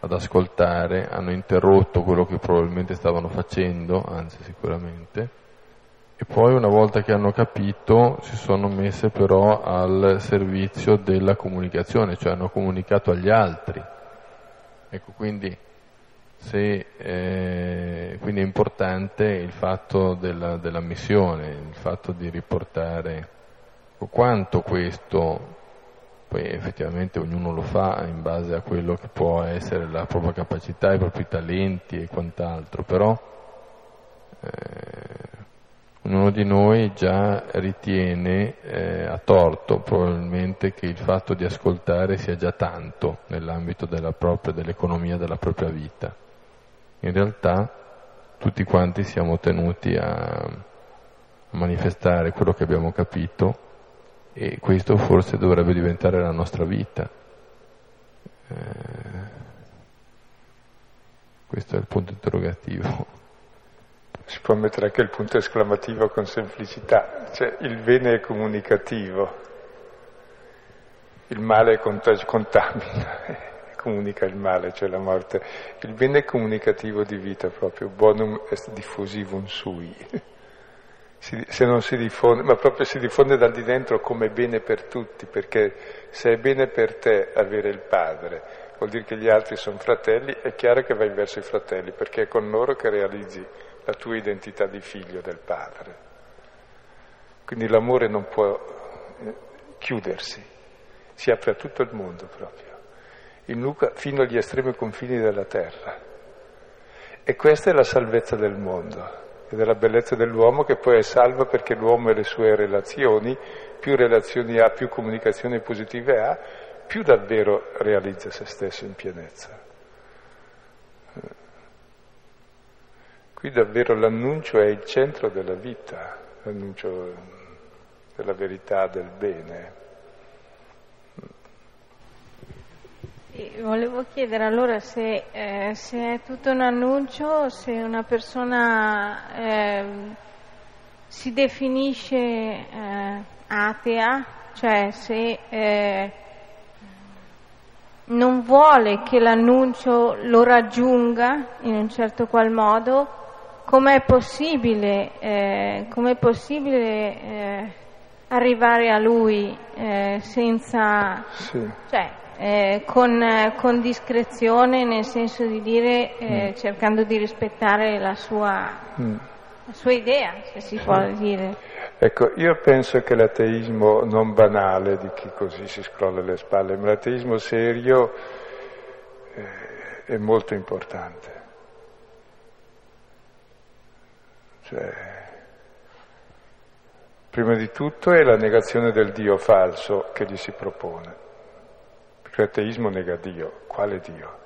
ad ascoltare, hanno interrotto quello che probabilmente stavano facendo, anzi sicuramente, e poi una volta che hanno capito si sono messe però al servizio della comunicazione, cioè hanno comunicato agli altri. Ecco, quindi, se, eh, quindi è importante il fatto della, della, missione, il fatto di riportare quanto questo, poi effettivamente ognuno lo fa in base a quello che può essere la propria capacità, i propri talenti e quant'altro, però eh, Ognuno di noi già ritiene eh, a torto probabilmente che il fatto di ascoltare sia già tanto nell'ambito della propria, dell'economia della propria vita. In realtà tutti quanti siamo tenuti a manifestare quello che abbiamo capito e questo forse dovrebbe diventare la nostra vita. Eh, questo è il punto interrogativo si può mettere anche il punto esclamativo con semplicità, cioè il bene è comunicativo, il male è contamina, (laughs) comunica il male, cioè la morte. Il bene comunicativo di vita proprio, bonum est diffusivum sui. (laughs) se non si diffonde, ma proprio si diffonde dal di dentro come bene per tutti, perché se è bene per te avere il padre, vuol dire che gli altri sono fratelli, è chiaro che vai verso i fratelli, perché è con loro che realizzi la tua identità di figlio del padre. Quindi l'amore non può eh, chiudersi, si apre a tutto il mondo proprio, in Luca fino agli estremi confini della terra. E questa è la salvezza del mondo e della bellezza dell'uomo che poi è salvo perché l'uomo e le sue relazioni, più relazioni ha, più comunicazioni positive ha, più davvero realizza se stesso in pienezza. Qui davvero l'annuncio è il centro della vita, l'annuncio della verità, del bene. Volevo chiedere allora se, eh, se, è tutto un annuncio, se una persona eh, si definisce eh, atea, cioè se eh, non vuole che l'annuncio lo raggiunga in un certo qual modo, com'è possibile, eh, com'è possibile eh, arrivare a lui senza... Sì. Cioè, eh, con, con, discrezione, nel senso di dire, eh, mm. cercando di rispettare la sua, mm. la sua, idea, se si può dire. Ecco, io penso che l'ateismo non banale di chi così si scrolla le spalle, ma l'ateismo serio eh, è molto importante. Cioè, prima di tutto è la negazione del Dio falso che gli si propone. L'ateismo nega Dio. Quale Dio?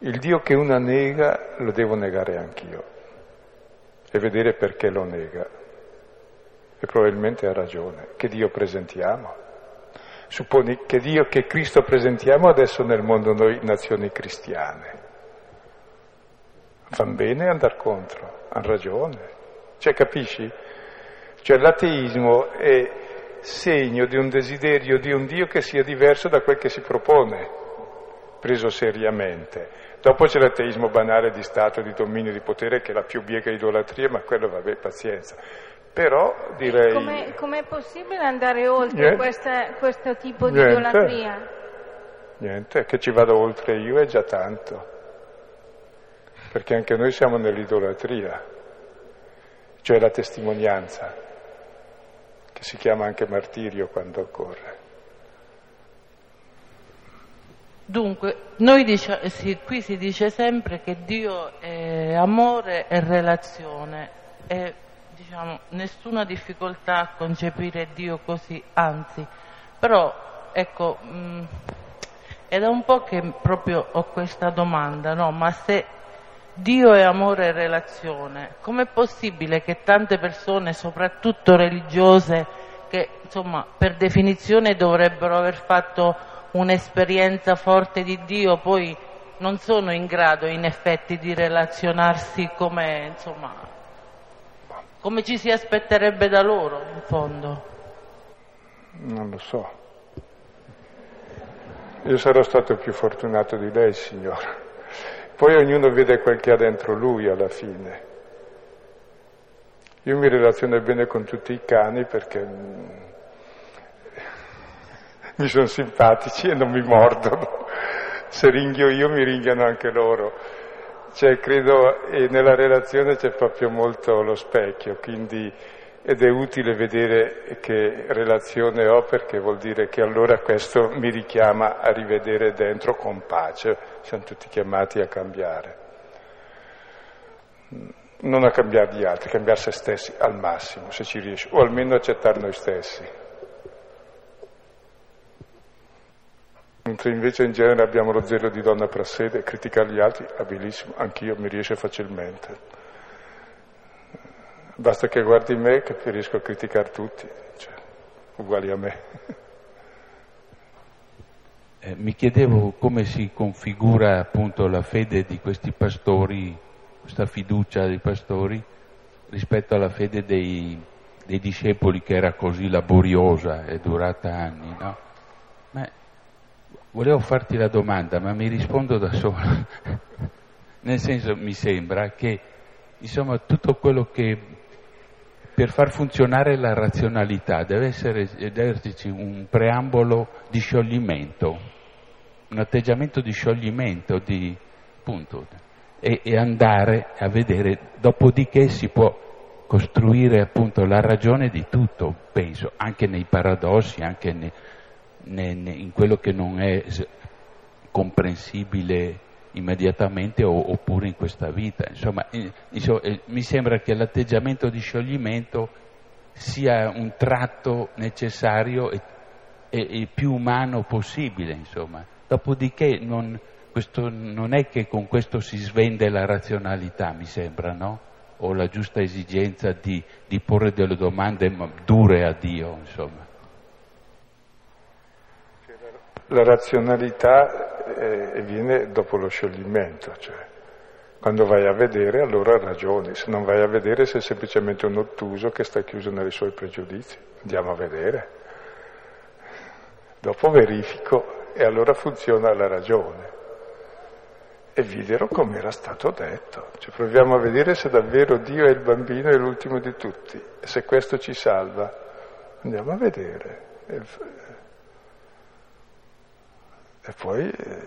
Il Dio che una nega lo devo negare anch'io e vedere perché lo nega. E probabilmente ha ragione. Che Dio presentiamo? Supponi che Dio, che Cristo presentiamo adesso nel mondo noi nazioni cristiane. Fan bene andare contro, hanno ragione. Cioè, capisci? Cioè l'ateismo è segno di un desiderio di un Dio che sia diverso da quel che si propone, preso seriamente. Dopo c'è l'ateismo banale di Stato, di dominio, di potere, che è la più biega idolatria, ma quello vabbè, pazienza. Però direi... Com'è, com'è possibile andare oltre questa, questo tipo di Niente. idolatria? Niente, che ci vado oltre io è già tanto. Perché anche noi siamo nell'idolatria, cioè la testimonianza che si chiama anche martirio quando occorre. Dunque, dice, sì, qui si dice sempre che Dio è amore e relazione e diciamo, nessuna difficoltà a concepire Dio così, anzi, però ecco, mh, mm, è da un po' che proprio ho questa domanda, no? ma se Dio è amore e relazione. Com'è possibile che tante persone, soprattutto religiose, che insomma per definizione dovrebbero aver fatto un'esperienza forte di Dio, poi non sono in grado in effetti di relazionarsi come, insomma, come ci si aspetterebbe da loro in fondo? Non lo so. Io sarò stato più fortunato di lei, signora. Poi ognuno vede quel che ha dentro lui alla fine. Io mi relaziono bene con tutti i cani perché mi sono simpatici e non mi mordono. Se ringhio io mi ringhiano anche loro. Cioè, credo, e nella relazione c'è proprio molto lo specchio, quindi ed è utile vedere che relazione ho perché vuol dire che allora questo mi richiama a rivedere dentro con pace, siamo tutti chiamati a cambiare. Non a cambiare gli altri, a cambiare se stessi al massimo, se ci riesce, o almeno accettare noi stessi. Mentre invece in genere abbiamo lo zelo di donna prassede e criticare gli altri, abilissimo, anch'io mi riesce facilmente. Basta che guardi me che riesco a criticare tutti, cioè, uguali a me. Eh, mi chiedevo come si configura appunto la fede di questi pastori, questa fiducia dei pastori rispetto alla fede dei, dei discepoli che era così laboriosa e durata anni, no? Ma volevo farti la domanda, ma mi rispondo da solo. (laughs) Nel senso, mi sembra che, insomma, tutto quello che per far funzionare la razionalità deve, essere, esserci un preambolo di scioglimento, un atteggiamento di scioglimento, di, appunto, e, e andare a vedere, dopodiché si può costruire appunto la ragione di tutto, penso, anche nei paradossi, anche ne, ne, ne, in quello che non è comprensibile immediatamente o, oppure in questa vita. Insomma, insomma, mi sembra che l'atteggiamento di scioglimento sia un tratto necessario e, e, e più umano possibile, insomma. Dopodiché non, questo, non è che con questo si svende la razionalità, mi sembra, no? O la giusta esigenza di, di porre delle domande dure a Dio, insomma. La razionalità eh, viene dopo lo scioglimento, cioè quando vai a vedere allora ragioni, se non vai a vedere sei semplicemente un ottuso che sta chiuso nei suoi pregiudizi, andiamo a vedere, dopo verifico e allora funziona la ragione e videro come era stato detto. Cioè, proviamo a vedere se davvero Dio è il bambino e l'ultimo di tutti e se questo ci salva. Andiamo a vedere e, e poi eh,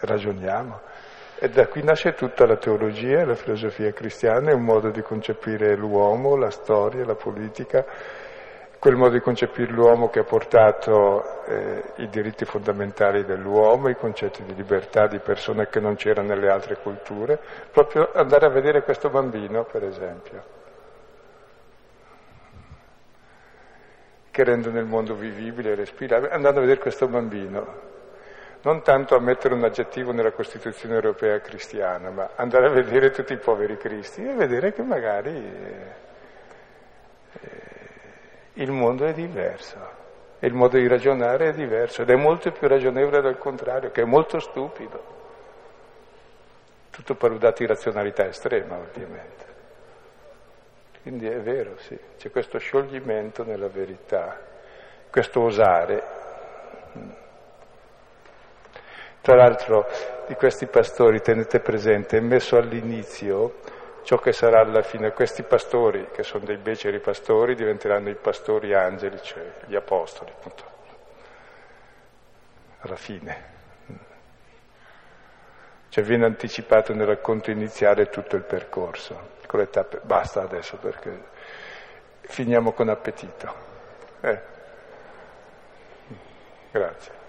ragioniamo. E da qui nasce tutta la teologia, la filosofia cristiana, è un modo di concepire l'uomo, la storia, la politica quel modo di concepire l'uomo che ha portato eh, i diritti fondamentali dell'uomo, i concetti di libertà di persone che non c'erano nelle altre culture, proprio andare a vedere questo bambino, per esempio, che rendono il mondo vivibile e respirabile, andando a vedere questo bambino, non tanto a mettere un aggettivo nella Costituzione europea cristiana, ma andare a vedere tutti i poveri cristi e vedere che magari... Eh, il mondo è diverso, il modo di ragionare è diverso ed è molto più ragionevole del contrario, che è molto stupido. Tutto parudato di razionalità estrema, ovviamente. Quindi è vero, sì, c'è questo scioglimento nella verità, questo osare. Tra l'altro di questi pastori, tenete presente, è messo all'inizio ciò che sarà alla fine. Questi pastori, che sono dei beceri pastori, diventeranno i pastori angeli, cioè gli apostoli, appunto. Alla fine. Cioè viene anticipato nel racconto iniziale tutto il percorso. Tappe. Basta adesso perché finiamo con appetito. Eh. Grazie.